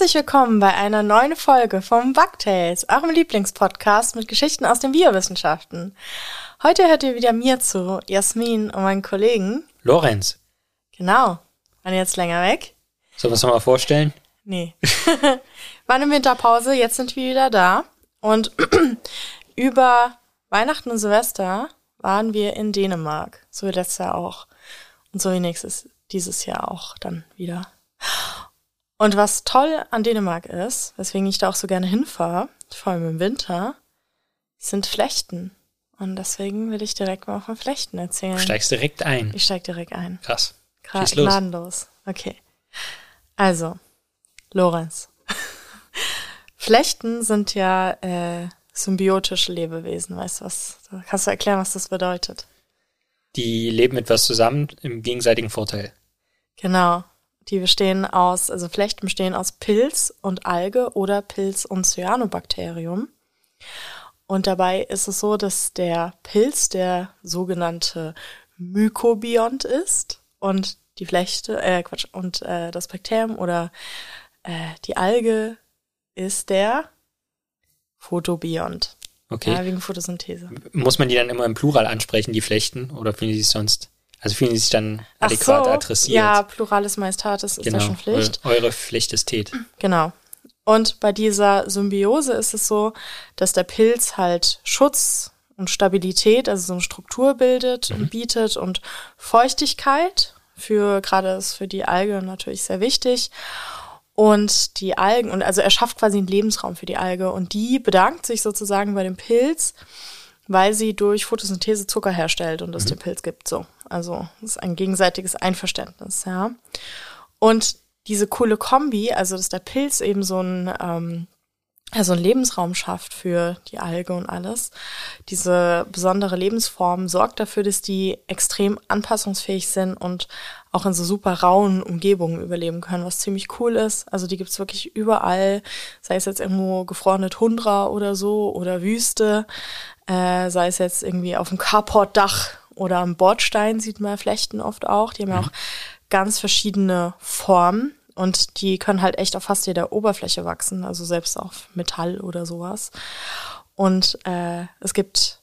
Herzlich willkommen bei einer neuen Folge vom Bugtails, eurem Lieblingspodcast mit Geschichten aus den Biowissenschaften. Heute hört ihr wieder mir zu, Jasmin und meinen Kollegen. Lorenz. Genau. Waren jetzt länger weg? Sollen wir uns nochmal vorstellen? Nee. Waren in Winterpause, jetzt sind wir wieder da. Und über Weihnachten und Silvester waren wir in Dänemark. So wie letztes Jahr auch. Und so wie nächstes, dieses Jahr auch dann wieder. Und was toll an Dänemark ist, weswegen ich da auch so gerne hinfahre, vor allem im Winter, sind Flechten. Und deswegen will ich direkt mal von Flechten erzählen. Du steigst direkt ein. Ich steig direkt ein. Krass. Schieß los. Gnadenlos. Okay. Also, Lorenz. Flechten sind ja äh, symbiotische Lebewesen, weißt du was? Kannst du erklären, was das bedeutet? Die leben etwas zusammen im gegenseitigen Vorteil. Genau. Die bestehen aus, also Flechten bestehen aus Pilz und Alge oder Pilz und Cyanobakterium. Und dabei ist es so, dass der Pilz der sogenannte Mykobiont ist und die Flechte, äh, Quatsch, und äh, das Bakterium oder äh, die Alge ist der Photobiont. Okay. Ja, wegen Photosynthese. Muss man die dann immer im Plural ansprechen, die Flechten? Oder fühlen die sich sonst, also fühlen die sich dann Ach adäquat so, adressiert? ja, Pluralis Majestatis ist genau. ja schon Pflicht. Eu- Eure Pflichtestät. Genau. Und bei dieser Symbiose ist es so, dass der Pilz halt Schutz und Stabilität, also so eine Struktur bildet und bietet und Feuchtigkeit für gerade ist für die Alge natürlich sehr wichtig. Und die Algen, und also er schafft quasi einen Lebensraum für die Alge und die bedankt sich sozusagen bei dem Pilz, weil sie durch Photosynthese Zucker herstellt und es dem Pilz gibt. So. Also es ist ein gegenseitiges Einverständnis, ja. Und diese coole Kombi, also dass der Pilz eben so ein, ähm, ja, so einen Lebensraum schafft für die Alge und alles, diese besondere Lebensform sorgt dafür, dass die extrem anpassungsfähig sind und auch in so super rauen Umgebungen überleben können, was ziemlich cool ist. Also die gibt's wirklich überall, sei es jetzt irgendwo gefrorene Tundra oder so oder Wüste, äh, sei es jetzt irgendwie auf dem Carportdach oder am Bordstein sieht man Flechten oft auch. Die haben ja auch ganz verschiedene Formen und die können halt echt auf fast jeder Oberfläche wachsen, also selbst auf Metall oder sowas. Und äh, es gibt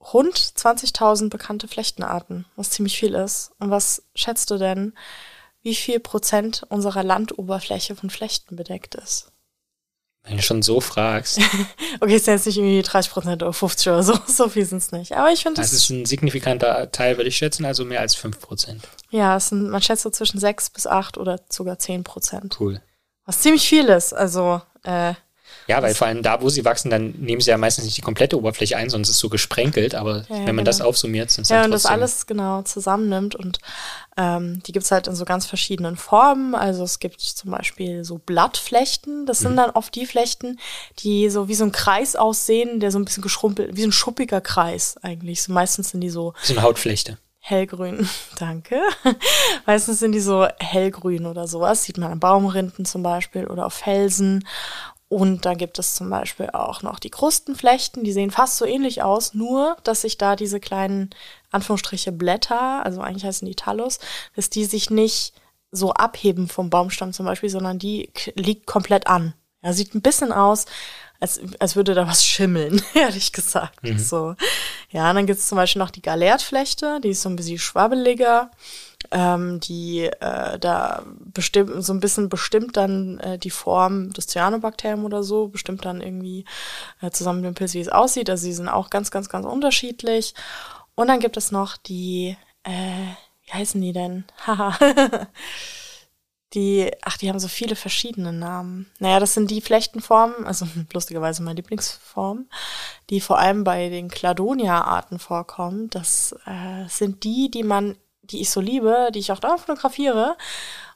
rund 20.000 bekannte Flechtenarten, was ziemlich viel ist. Und was schätzt du denn, wie viel Prozent unserer Landoberfläche von Flechten bedeckt ist? Wenn du schon so fragst, Okay, es sind jetzt nicht irgendwie 30 Prozent oder 50 oder so, so viel sind's nicht. Aber ich finde das das, ist ein signifikanter Teil, würde ich schätzen, also mehr als 5%. ja, es sind, man schätzt so zwischen 6 bis 8 oder sogar 10 Prozent. Cool. Was ziemlich viel ist, also, äh, Ja, weil vor allem da, wo sie wachsen, dann nehmen sie ja meistens nicht die komplette Oberfläche ein, sondern es ist so gesprenkelt. Aber Ja, wenn man genau. das aufsummiert, sind es Ja, dann und das alles genau zusammennimmt und ähm, die gibt's halt in so ganz verschiedenen Formen. Also es gibt zum Beispiel so Blattflechten. Das Mhm. sind dann oft die Flechten, die so wie so ein Kreis aussehen, der so ein bisschen geschrumpelt, wie so ein schuppiger Kreis eigentlich. So meistens sind die so so eine Hautflechte. hellgrün. Danke. Meistens sind die so hellgrün oder sowas. Sieht man an Baumrinden zum Beispiel oder auf Felsen. Und dann gibt es zum Beispiel auch noch die Krustenflechten, die sehen fast so ähnlich aus, nur dass sich da diese kleinen Anführungsstriche Blätter, also eigentlich heißen die Talus, dass die sich nicht so abheben vom Baumstamm zum Beispiel, sondern die liegt komplett an. Ja, sieht ein bisschen aus, als, als würde da was schimmeln, ehrlich gesagt. So. Ja, und dann gibt's zum Beispiel noch die Galertflechte, die ist so ein bisschen schwabbeliger. Ähm, die äh, da bestimmt so ein bisschen bestimmt dann äh, die Form des Cyanobakterium oder so, bestimmt dann irgendwie äh, zusammen mit dem Pilz, wie es aussieht. Also sie sind auch ganz, ganz, ganz unterschiedlich. Und dann gibt es noch die, äh, wie heißen die denn? Haha. Die, ach, die haben so viele verschiedene Namen. Naja, das sind die Flechtenformen, also lustigerweise meine Lieblingsform, die vor allem bei den Cladonia-Arten vorkommen. Das äh, sind die, die man, die ich so liebe, die ich auch da fotografiere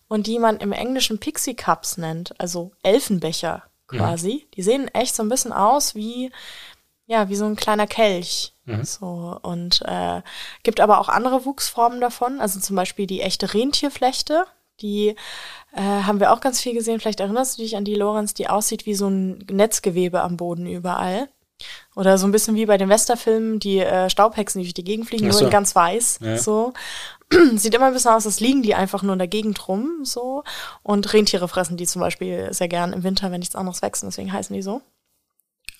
und die man im Englischen Pixie Cups nennt, also Elfenbecher quasi. Die sehen echt so ein bisschen aus wie, ja, wie so ein kleiner Kelch. So, und äh, gibt aber auch andere Wuchsformen davon, also zum Beispiel die echte Rentierflechte, die äh, haben wir auch ganz viel gesehen. Vielleicht erinnerst du dich an die Lorenz, die aussieht wie so ein Netzgewebe am Boden überall. Oder so ein bisschen wie bei den Westerfilmen, die äh, Staubhexen, die durch die Gegend fliegen, Ach nur so. in ganz weiß. Ja. So. Sieht immer ein bisschen aus, als liegen die einfach nur in der Gegend rum. so. Und Rentiere fressen die zum Beispiel sehr gern im Winter, wenn nichts anderes wächst. Deswegen heißen die so.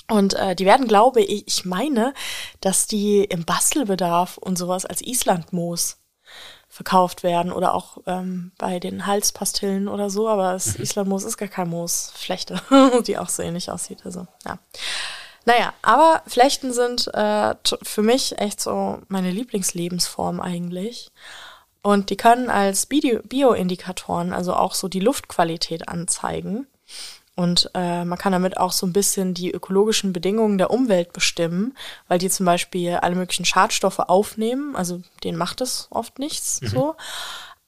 Und äh, die werden, glaube ich, ich meine, dass die im Bastelbedarf und sowas als Islandmoos verkauft werden oder auch ähm, bei den Halspastillen oder so, aber das Islandmoos ist gar kein Moos, Flechte, die auch so ähnlich aussieht. Also, ja. Naja, aber Flechten sind äh, für mich echt so meine Lieblingslebensform eigentlich. Und die können als Bio- Bioindikatoren, also auch so die Luftqualität anzeigen. Und äh, man kann damit auch so ein bisschen die ökologischen Bedingungen der Umwelt bestimmen, weil die zum Beispiel alle möglichen Schadstoffe aufnehmen. Also denen macht es oft nichts so.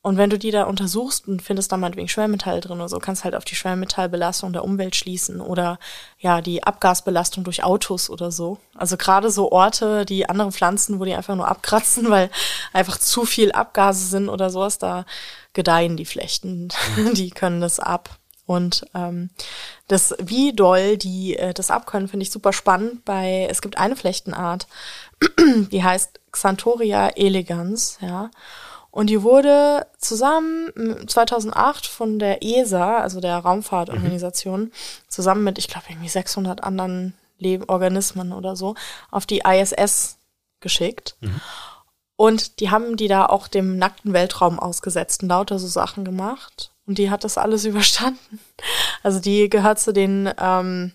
Und wenn du die da untersuchst und findest da meinetwegen Schwermetalle drin oder so, kannst halt auf die Schwermetallbelastung der Umwelt schließen oder ja, die Abgasbelastung durch Autos oder so. Also gerade so Orte, die andere Pflanzen, wo die einfach nur abkratzen, weil einfach zu viel Abgase sind oder sowas, da gedeihen die Flechten. die können das ab. Und ähm, das, wie doll die äh, das abkönnen, finde ich super spannend. Bei es gibt eine Flechtenart, die heißt Xanthoria elegans, ja. Und die wurde zusammen m, 2008 von der ESA, also der Raumfahrtorganisation, zusammen mit, ich glaube, irgendwie 600 anderen Leb Organismen oder so, auf die ISS geschickt. Und die haben die da auch dem nackten Weltraum ausgesetzt und lauter so Sachen gemacht. Und die hat das alles überstanden. Also die gehört zu den ähm,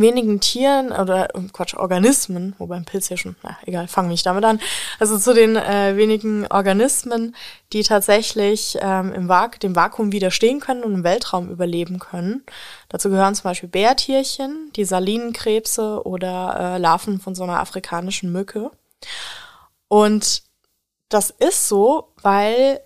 wenigen Tieren oder ähm, Quatsch, Organismen, wobei ein Pilz ja schon, na egal, fangen mich damit an. Also zu den äh, wenigen Organismen, die tatsächlich ähm, im Vak dem Vakuum widerstehen können und im Weltraum überleben können. Dazu gehören zum Beispiel Bärtierchen, die Salinenkrebse oder äh, Larven von so einer afrikanischen Mücke. Und das ist so, weil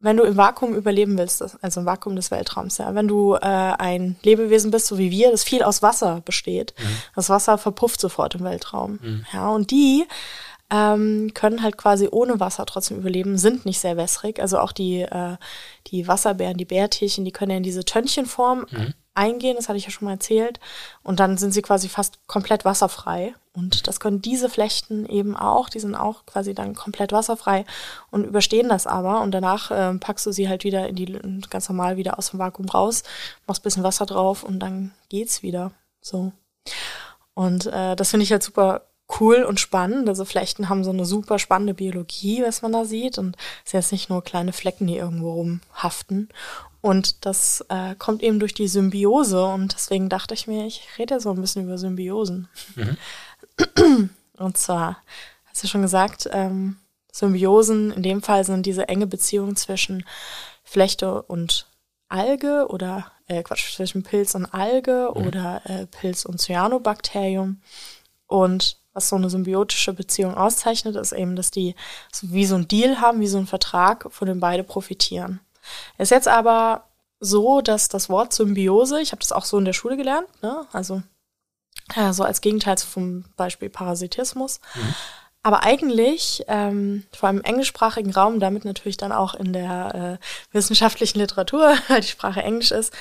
wenn du im Vakuum überleben willst, also im Vakuum des Weltraums, ja, wenn du äh, ein Lebewesen bist, so wie wir, das viel aus Wasser besteht, das Wasser verpufft sofort im Weltraum. Ja, und die ähm, können halt quasi ohne Wasser trotzdem überleben, sind nicht sehr wässrig. Also auch die, äh, die Wasserbären, die Bärtierchen, die können ja in diese Tönchenform eingehen, das hatte ich ja schon mal erzählt. Und dann sind sie quasi fast komplett wasserfrei. Und das können diese Flechten eben auch. Die sind auch quasi dann komplett wasserfrei und überstehen das aber. Und danach ähm, packst du sie halt wieder in die ganz normal wieder aus dem Vakuum raus, machst ein bisschen Wasser drauf und dann geht's wieder. So. Und äh, das finde ich halt super cool und spannend. Also Flechten haben so eine super spannende Biologie, was man da sieht. Und es sind jetzt nicht nur kleine Flecken, die irgendwo rumhaften. Und das äh, kommt eben durch die Symbiose. Und deswegen dachte ich mir, ich rede ja so ein bisschen über Symbiosen. Und zwar, hast du schon gesagt, ähm, Symbiosen in dem Fall sind diese enge Beziehung zwischen Flechte und Alge oder äh, Quatsch, zwischen Pilz und Alge oder äh, Pilz und Cyanobakterium. Und was so eine symbiotische Beziehung auszeichnet, ist eben, dass die so wie so ein Deal haben, wie so ein Vertrag, von dem beide profitieren. Ist jetzt aber so, dass das Wort Symbiose, ich habe das auch so in der Schule gelernt, ne? also ja, so als Gegenteil vom Beispiel Parasitismus. Aber eigentlich, ähm, vor allem im englischsprachigen Raum, damit natürlich dann auch in der äh, wissenschaftlichen Literatur, weil die Sprache Englisch ist,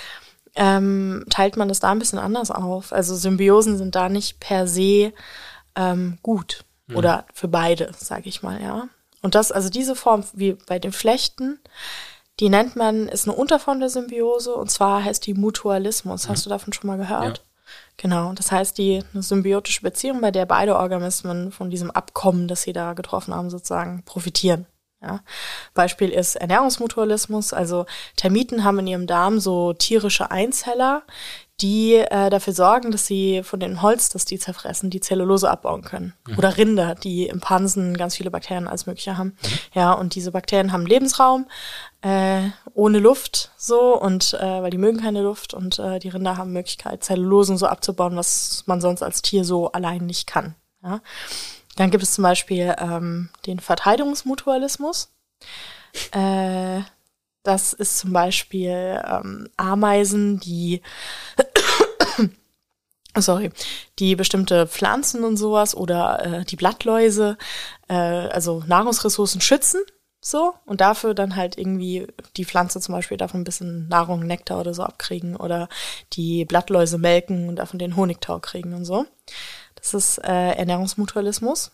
ähm, teilt man das da ein bisschen anders auf. Also Symbiosen sind da nicht per se ähm, gut oder für beide, sage ich mal, ja. Und das, also diese Form wie bei den Flechten, die nennt man, ist eine Unterform der Symbiose und zwar heißt die Mutualismus. Hast du davon schon mal gehört? Ja. Genau, das heißt die eine symbiotische Beziehung, bei der beide Organismen von diesem Abkommen, das sie da getroffen haben, sozusagen profitieren. Ja. Beispiel ist Ernährungsmutualismus, also Termiten haben in ihrem Darm so tierische Einzeller, die äh, dafür sorgen, dass sie von dem Holz, das die zerfressen, die Zellulose abbauen können. Oder Rinder, die im Pansen ganz viele Bakterien als mögliche haben. Ja, und diese Bakterien haben Lebensraum äh, ohne Luft so und äh, weil die mögen keine Luft und äh, die Rinder haben Möglichkeit, Zellulosen so abzubauen, was man sonst als Tier so allein nicht kann. Ja. Dann gibt es zum Beispiel ähm, den Verteidigungsmutualismus. Äh, das ist zum Beispiel ähm, Ameisen, die sorry, die bestimmte Pflanzen und sowas oder äh, die Blattläuse, äh, also Nahrungsressourcen schützen, so und dafür dann halt irgendwie die Pflanze zum Beispiel davon ein bisschen Nahrung, Nektar oder so abkriegen oder die Blattläuse melken und davon den Honigtau kriegen und so. Das ist äh, Ernährungsmutualismus.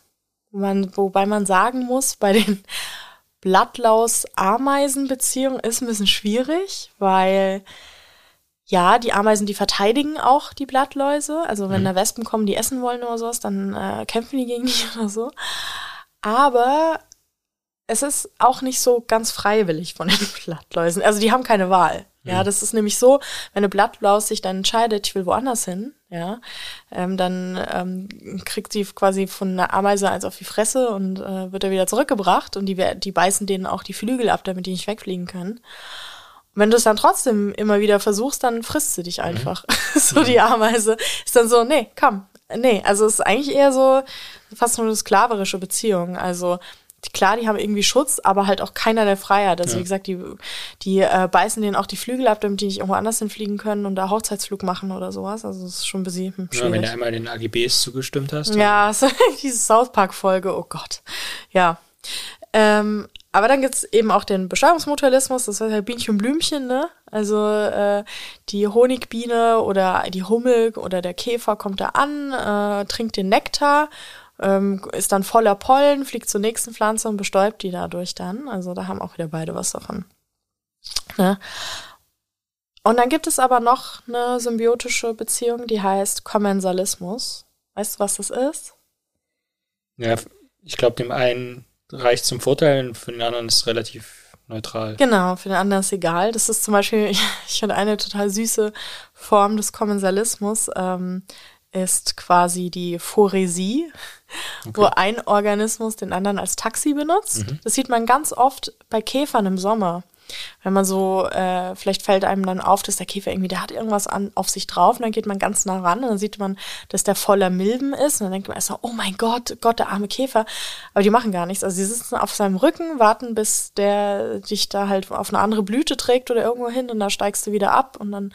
Man, wobei man sagen muss, bei den Blattlaus-Ameisen-Beziehungen ist ein bisschen schwierig, weil ja, die Ameisen, die verteidigen auch die Blattläuse. Also wenn mhm. da Wespen kommen, die essen wollen oder sowas, dann äh, kämpfen die gegen die oder so. Aber es ist auch nicht so ganz freiwillig von den Blattläusen. Also die haben keine Wahl. Ja, mhm. das ist nämlich so, wenn eine Blattlaus sich dann entscheidet, ich will woanders hin, ja, ähm, dann ähm, kriegt sie quasi von einer Ameise eins auf die Fresse und äh, wird er wieder zurückgebracht und die, die beißen denen auch die Flügel ab, damit die nicht wegfliegen können. Und wenn du es dann trotzdem immer wieder versuchst, dann frisst sie dich mhm. einfach. Mhm. so die Ameise ist dann so, nee, komm, nee. Also es ist eigentlich eher so fast nur eine sklaverische Beziehung. Also klar, die haben irgendwie Schutz, aber halt auch keiner der Freiheit. Also ja. wie gesagt, die, die äh, beißen denen auch die Flügel ab, damit die nicht irgendwo anders hinfliegen können und da Hochzeitsflug machen oder sowas. Also das ist schon ein bisschen schwierig. Ja, wenn du einmal den AGBs zugestimmt hast. Ja, so, diese South Park-Folge, oh Gott. Ja. Ähm, aber dann gibt's eben auch den Bestäubungsmutualismus, das heißt halt Bienchen Blümchen, ne? Also äh, die Honigbiene oder die Hummel oder der Käfer kommt da an, äh, trinkt den Nektar ähm, ist dann voller Pollen, fliegt zur nächsten Pflanze und bestäubt die dadurch dann. Also da haben auch wieder beide was davon. Ne? Und dann gibt es aber noch eine symbiotische Beziehung, die heißt Kommensalismus. Weißt du, was das ist? Ja, ich glaube, dem einen reicht zum Vorteil und für den anderen ist es relativ neutral. Genau, für den anderen ist egal. Das ist zum Beispiel, ich finde eine total süße Form des Kommensalismus. Ähm, ist quasi die Phoresie, okay. wo ein Organismus den anderen als Taxi benutzt. Mhm. Das sieht man ganz oft bei Käfern im Sommer. Wenn man so, äh, vielleicht fällt einem dann auf, dass der Käfer irgendwie, der hat irgendwas an, auf sich drauf und dann geht man ganz nah ran und dann sieht man, dass der voller Milben ist und dann denkt man erst so, oh mein Gott, Gott, der arme Käfer. Aber die machen gar nichts. Also sie sitzen auf seinem Rücken, warten, bis der dich da halt auf eine andere Blüte trägt oder irgendwo hin und da steigst du wieder ab und dann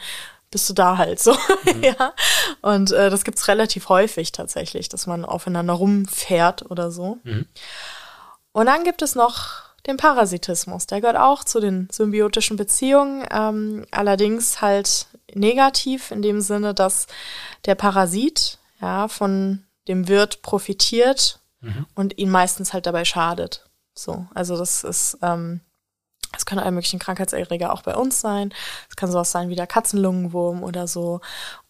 bist du da halt so. Mhm. ja. Und äh, das gibt's relativ häufig tatsächlich, dass man aufeinander rumfährt oder so. Mhm. Und dann gibt es noch den Parasitismus. Der gehört auch zu den symbiotischen Beziehungen, ähm, allerdings halt negativ in dem Sinne, dass der Parasit ja von dem Wirt profitiert mhm. und ihn meistens halt dabei schadet. So, also das ist ähm, es können alle möglichen Krankheitserreger auch bei uns sein. Es kann sowas sein wie der Katzenlungenwurm oder so.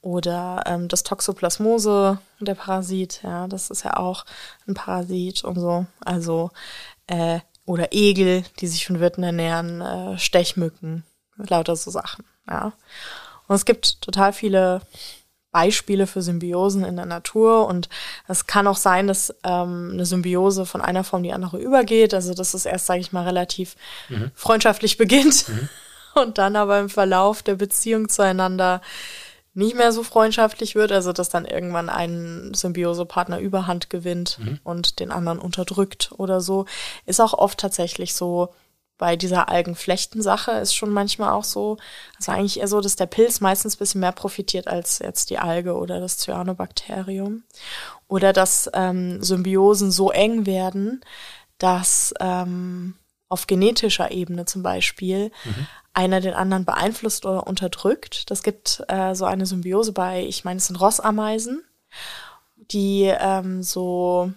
Oder ähm, das Toxoplasmose, der Parasit, ja, das ist ja auch ein Parasit und so. Also, äh, oder Egel, die sich von Wirten ernähren, äh, Stechmücken, lauter so Sachen, ja. Und es gibt total viele Beispiele für Symbiosen in der Natur und es kann auch sein, dass ähm, eine Symbiose von einer Form die andere übergeht. Also dass es erst, sage ich mal, relativ mhm. freundschaftlich beginnt mhm. und dann aber im Verlauf der Beziehung zueinander nicht mehr so freundschaftlich wird, also dass dann irgendwann ein Symbiosepartner Überhand gewinnt mhm. und den anderen unterdrückt oder so, ist auch oft tatsächlich so bei dieser Algenflechtensache ist schon manchmal auch so, also eigentlich eher so, dass der Pilz meistens ein bisschen mehr profitiert als jetzt die Alge oder das Cyanobakterium. Oder dass ähm, Symbiosen so eng werden, dass ähm, auf genetischer Ebene zum Beispiel mhm. einer den anderen beeinflusst oder unterdrückt. Das gibt äh, so eine Symbiose bei, ich meine, es sind Rossameisen, die ähm, so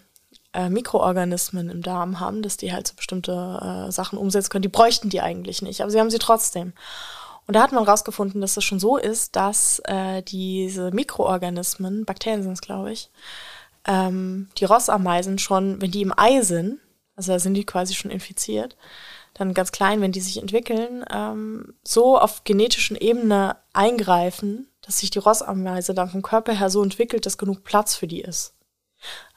äh, Mikroorganismen im Darm haben, dass die halt so bestimmte äh, Sachen umsetzen können. Die bräuchten die eigentlich nicht, aber sie haben sie trotzdem. Und da hat man rausgefunden, dass es schon so ist, dass äh, diese Mikroorganismen, Bakterien sind es, glaube ich, ähm, die Rossameisen schon, wenn die im Ei sind, also da sind die quasi schon infiziert, dann ganz klein, wenn die sich entwickeln, ähm, so auf genetischen Ebene eingreifen, dass sich die Rossameise dann vom Körper her so entwickelt, dass genug Platz für die ist.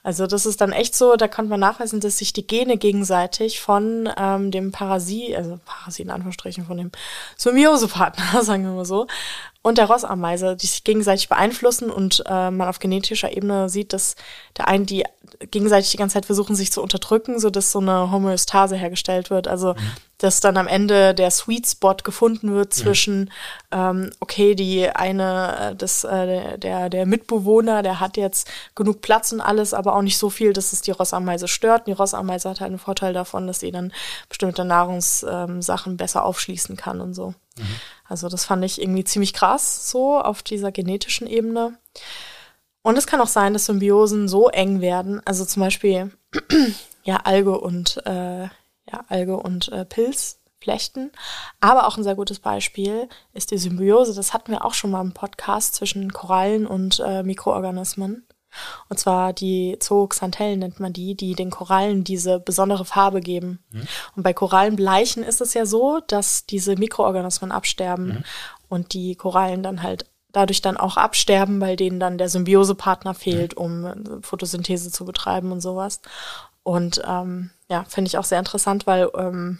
Also das ist dann echt so, da konnte man nachweisen, dass sich die Gene gegenseitig von ähm, dem Parasit, also Parasit in Anführungsstrichen, von dem Symbiosepartner, sagen wir mal so, und der Rossameise, die sich gegenseitig beeinflussen und äh, man auf genetischer Ebene sieht, dass der einen die gegenseitig die ganze Zeit versuchen, sich zu unterdrücken, so dass so eine Homöostase hergestellt wird. Also mhm. dass dann am Ende der Sweet Spot gefunden wird mhm. zwischen, mhm. ähm, okay, die eine, das, äh, der, der Mitbewohner, der hat jetzt genug Platz und alles, aber auch nicht so viel, dass es die Rossameise stört. Und die Rossameise hat halt einen Vorteil davon, dass sie dann bestimmte Nahrungssachen ähm, besser aufschließen kann und so. Mhm. Also das fand ich irgendwie ziemlich krass so auf dieser genetischen Ebene. Und es kann auch sein, dass Symbiosen so eng werden, also zum Beispiel ja Alge und äh, ja Alge und äh, Pilz flechten. Aber auch ein sehr gutes Beispiel ist die Symbiose. Das hatten wir auch schon mal im Podcast zwischen Korallen und äh, Mikroorganismen. Und zwar die Zooxanthellen nennt man die, die den Korallen diese besondere Farbe geben. Mhm. Und bei Korallenbleichen ist es ja so, dass diese Mikroorganismen absterben mhm. und die Korallen dann halt dadurch dann auch absterben, weil denen dann der Symbiosepartner fehlt, um Photosynthese zu betreiben und sowas. Und ähm, ja, finde ich auch sehr interessant, weil ähm,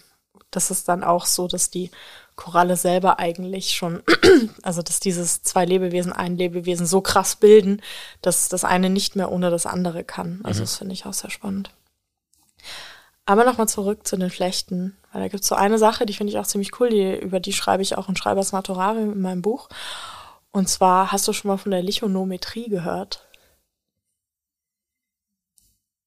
das ist dann auch so, dass die Koralle selber eigentlich schon, also dass dieses zwei Lebewesen, ein Lebewesen so krass bilden, dass das eine nicht mehr ohne das andere kann. Also mhm. das finde ich auch sehr spannend. Aber nochmal zurück zu den Flechten, weil da gibt es so eine Sache, die finde ich auch ziemlich cool, die, über die schreibe ich auch in Schreibers Naturarium in meinem Buch. Und zwar, hast du schon mal von der Lichonometrie gehört?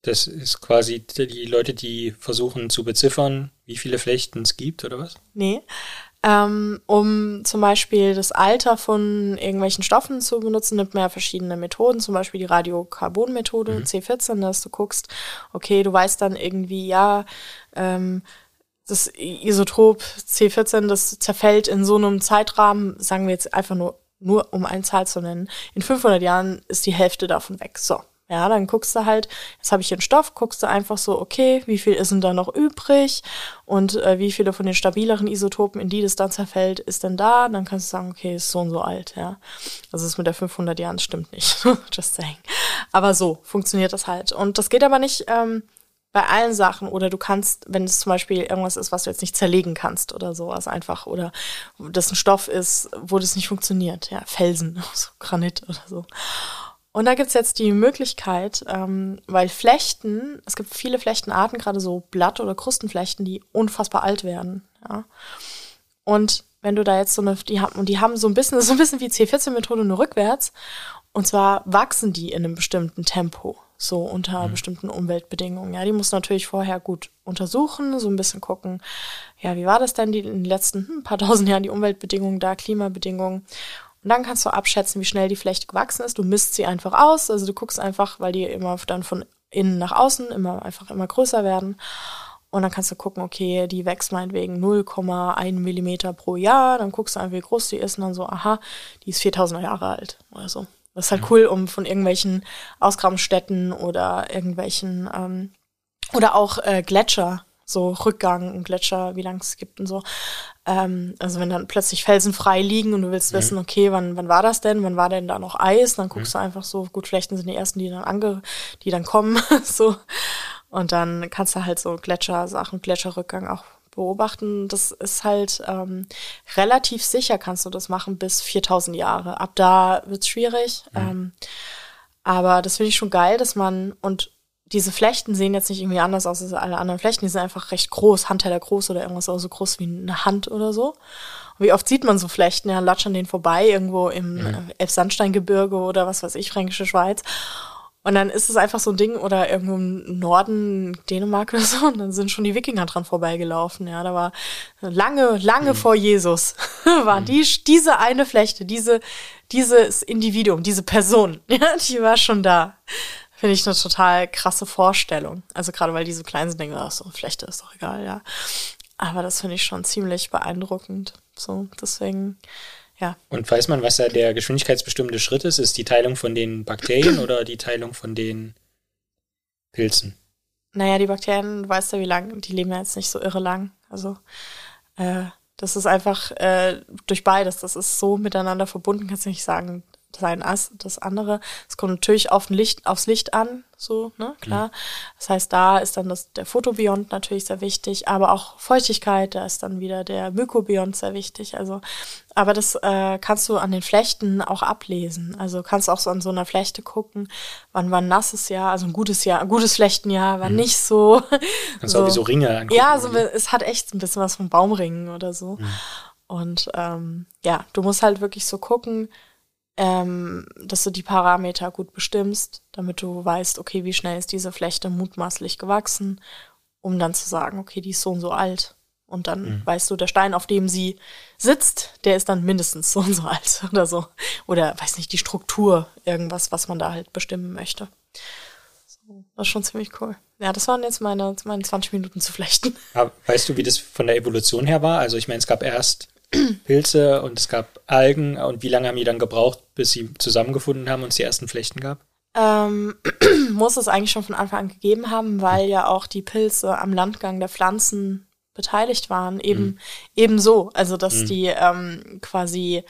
Das ist quasi die Leute, die versuchen zu beziffern, wie viele Flechten es gibt, oder was? Nee. Ähm, um zum Beispiel das Alter von irgendwelchen Stoffen zu benutzen, nimmt man ja verschiedene Methoden, zum Beispiel die Radiokarbon-Methode, mhm. C14, dass du guckst, okay, du weißt dann irgendwie, ja, ähm, das Isotop C14, das zerfällt in so einem Zeitrahmen, sagen wir jetzt einfach nur nur um eine Zahl zu nennen, in 500 Jahren ist die Hälfte davon weg. So. Ja, dann guckst du halt, jetzt habe ich einen Stoff, guckst du einfach so, okay, wie viel ist denn da noch übrig und äh, wie viele von den stabileren Isotopen, in die das dann zerfällt, ist denn da? Dann kannst du sagen, okay, ist so und so alt, ja. Also das mit der 500 Jahren stimmt nicht, just saying. Aber so funktioniert das halt. Und das geht aber nicht ähm, bei allen Sachen oder du kannst, wenn es zum Beispiel irgendwas ist, was du jetzt nicht zerlegen kannst oder sowas einfach oder das ein Stoff ist, wo das nicht funktioniert, ja, Felsen, so Granit oder so. Und da gibt's jetzt die Möglichkeit, ähm, weil Flechten, es gibt viele Flechtenarten, gerade so Blatt- oder Krustenflechten, die unfassbar alt werden. Ja. Und wenn du da jetzt so eine, die haben, und die haben so ein bisschen, so ein bisschen wie C14-Methode nur rückwärts. Und zwar wachsen die in einem bestimmten Tempo so unter mhm. bestimmten Umweltbedingungen. Ja, die muss natürlich vorher gut untersuchen, so ein bisschen gucken, ja, wie war das denn die, in den letzten hm, paar tausend Jahren, die Umweltbedingungen da, Klimabedingungen. Und dann kannst du abschätzen, wie schnell die Flechte gewachsen ist. Du misst sie einfach aus, also du guckst einfach, weil die immer dann von innen nach außen immer einfach immer größer werden. Und dann kannst du gucken, okay, die wächst meinetwegen 0,1 Millimeter pro Jahr. Dann guckst du einfach, wie groß die ist und dann so, aha, die ist 4000 Jahre alt oder so. Das ist halt cool, um von irgendwelchen Ausgrabungsstätten oder irgendwelchen ähm, oder auch äh, Gletscher, so Rückgang und Gletscher, wie lange es gibt und so. Ähm, also wenn dann plötzlich Felsen frei liegen und du willst wissen, okay, wann, wann war das denn? Wann war denn da noch Eis? Dann guckst mhm. du einfach so, gut, Flechten sind die ersten, die dann ange, die dann kommen, so. Und dann kannst du halt so Gletschersachen, Gletscherrückgang auch beobachten. Das ist halt ähm, relativ sicher, kannst du das machen bis 4000 Jahre. Ab da wird's schwierig. Mhm. Ähm, aber das finde ich schon geil, dass man und diese Flechten sehen jetzt nicht irgendwie anders aus als alle anderen Flechten. Die sind einfach recht groß, Handteller groß oder irgendwas auch so groß wie eine Hand oder so. Und wie oft sieht man so Flechten? Ja, latschern den vorbei irgendwo im mhm. Elbsandsteingebirge oder was weiß ich, Fränkische Schweiz. Und dann ist es einfach so ein Ding oder irgendwo im Norden Dänemark oder so und dann sind schon die Wikinger dran vorbeigelaufen. Ja, da war lange, lange mhm. vor Jesus war mhm. die, diese eine Flechte, diese, dieses Individuum, diese Person, ja, die war schon da. Finde ich eine total krasse Vorstellung. Also gerade weil die so klein sind, denken wir, ach so, Flechte ist doch egal, ja. Aber das finde ich schon ziemlich beeindruckend. So, deswegen, ja. Und weiß man, was da der geschwindigkeitsbestimmende Schritt ist? Ist die Teilung von den Bakterien oder die Teilung von den Pilzen? Naja, die Bakterien, du weißt ja, wie lang, die leben ja jetzt nicht so irre lang. Also, äh, das ist einfach äh, durch beides, das ist so miteinander verbunden, kannst du nicht sagen, sein Ass, das andere. Es kommt natürlich auf Licht, aufs Licht an, so, ne, klar. Mhm. Das heißt, da ist dann das, der Photobiont natürlich sehr wichtig, aber auch Feuchtigkeit, da ist dann wieder der Mykobiont sehr wichtig. Also, aber das äh, kannst du an den Flechten auch ablesen. Also kannst auch so an so einer Flechte gucken, wann war ein nasses Jahr, also ein gutes Jahr, ein gutes Flechtenjahr, war mhm. nicht so. Kannst so. auch wie so Ringe angucken. Ja, so, es hat echt ein bisschen was von Baumringen oder so. Mhm. Und ähm, ja, du musst halt wirklich so gucken, ähm, dass du die Parameter gut bestimmst, damit du weißt, okay, wie schnell ist diese Flechte mutmaßlich gewachsen, um dann zu sagen, okay, die ist so und so alt. Und dann mhm. weißt du, der Stein, auf dem sie sitzt, der ist dann mindestens so und so alt oder so. Oder weiß nicht, die Struktur, irgendwas, was man da halt bestimmen möchte. So, das ist schon ziemlich cool. Ja, das waren jetzt meine, meine 20 Minuten zu flechten. Aber weißt du, wie das von der Evolution her war? Also ich meine, es gab erst Pilze und es gab Algen und wie lange haben die dann gebraucht, bis sie zusammengefunden haben und es die ersten Flechten gab? Ähm, muss es eigentlich schon von Anfang an gegeben haben, weil ja auch die Pilze am Landgang der Pflanzen beteiligt waren, eben mhm. ebenso. Also dass mhm. die ähm, quasi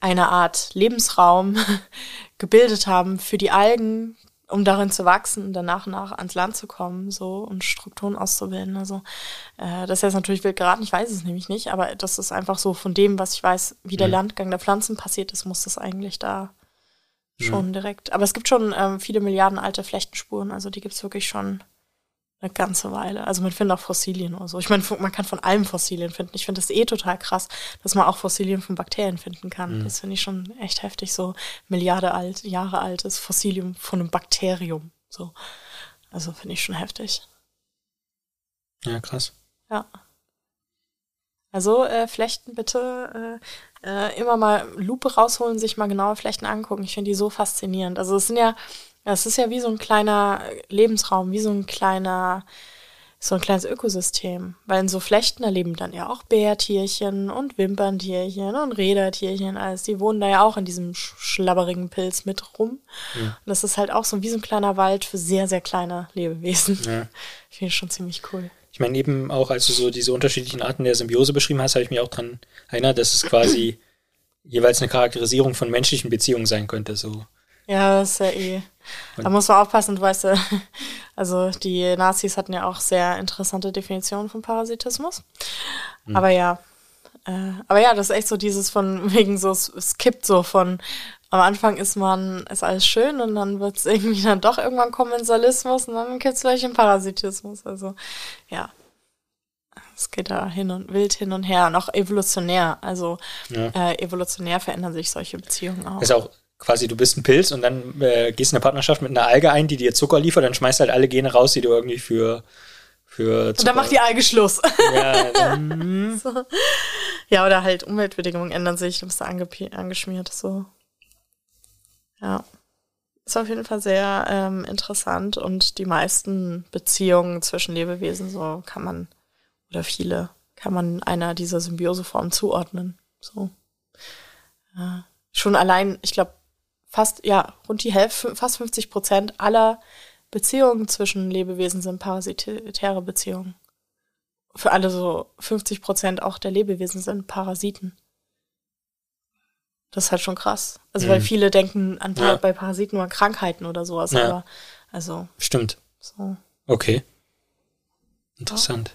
eine Art Lebensraum gebildet haben für die Algen, um darin zu wachsen und dann nach ans Land zu kommen, so und Strukturen auszubilden. Also äh, das ist jetzt natürlich wild geraten, ich weiß es nämlich nicht, aber das ist einfach so von dem, was ich weiß, wie der mhm. Landgang der Pflanzen passiert ist, muss das eigentlich da mhm. schon direkt. Aber es gibt schon ähm, viele Milliarden alte Flechtenspuren, also die gibt's wirklich schon eine ganze Weile. Also man findet auch Fossilien oder so. Ich meine, man kann von allem Fossilien finden. Ich finde das eh total krass, dass man auch Fossilien von Bakterien finden kann. Mhm. Das finde ich schon echt heftig, so Milliarde alt, Jahre altes Fossilium von einem Bakterium. So. Also finde ich schon heftig. Ja, krass. Ja. Also äh, Flechten bitte äh, äh, immer mal Lupe rausholen, sich mal genauer Flechten angucken. Ich finde die so faszinierend. Also es sind ja ja, es ist ja wie so ein kleiner Lebensraum, wie so ein kleiner, so ein kleines Ökosystem. Weil in so Flechten, da leben dann ja auch Bärtierchen und Wimperntierchen und Rädertierchen, alles. Die wohnen da ja auch in diesem schlabberigen Pilz mit rum. Ja. Und das ist halt auch so wie so ein kleiner Wald für sehr, sehr kleine Lebewesen. Ja. Ich finde schon ziemlich cool. Ich meine, eben auch, als du so diese unterschiedlichen Arten der Symbiose beschrieben hast, habe ich mich auch dran erinnert, dass es quasi jeweils eine Charakterisierung von menschlichen Beziehungen sein könnte. So. Ja, das ist ja eh. Da muss man aufpassen, du weißt ja, also die Nazis hatten ja auch sehr interessante Definitionen von Parasitismus. Mhm. Aber ja, äh, aber ja, das ist echt so dieses von wegen so, es kippt so von am Anfang ist man, ist alles schön und dann wird es irgendwie dann doch irgendwann Kommensalismus und dann kippt es gleich in Parasitismus. Also ja, es geht da hin und wild hin und her und auch evolutionär. Also ja. äh, evolutionär verändern sich solche Beziehungen auch. Ist auch quasi du bist ein Pilz und dann äh, gehst in eine Partnerschaft mit einer Alge ein, die dir Zucker liefert, dann schmeißt halt alle Gene raus, die du irgendwie für für Zucker. Und dann macht die Alge Schluss. Ja, dann, so. ja oder halt Umweltbedingungen ändern sich, du bist da angeschmiert, so. Ja. Ist auf jeden Fall sehr ähm, interessant und die meisten Beziehungen zwischen Lebewesen, so kann man, oder viele, kann man einer dieser Symbioseformen zuordnen. So. Ja. Schon allein, ich glaube, fast, ja, rund die Hälfte, fast 50 Prozent aller Beziehungen zwischen Lebewesen sind parasitäre Beziehungen. Für alle so 50 Prozent auch der Lebewesen sind Parasiten. Das ist halt schon krass. Also, mhm. weil viele denken an ja. bei Parasiten nur an Krankheiten oder sowas, ja. aber, also. Stimmt. So. Okay. Interessant.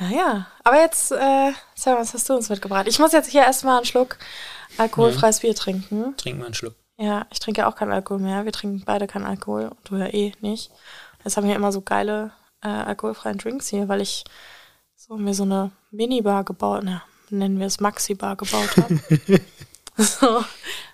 Ja, ja. Aber jetzt, äh, sag was hast du uns mitgebracht? Ich muss jetzt hier erstmal einen Schluck alkoholfreies Bier trinken. Trinken wir einen Schluck. Ja, ich trinke ja auch keinen Alkohol mehr. Wir trinken beide keinen Alkohol. Du ja eh nicht. Jetzt haben wir immer so geile äh, alkoholfreien Drinks hier, weil ich so mir so eine Minibar gebaut, na, nennen wir es Maxi-Bar gebaut habe. so,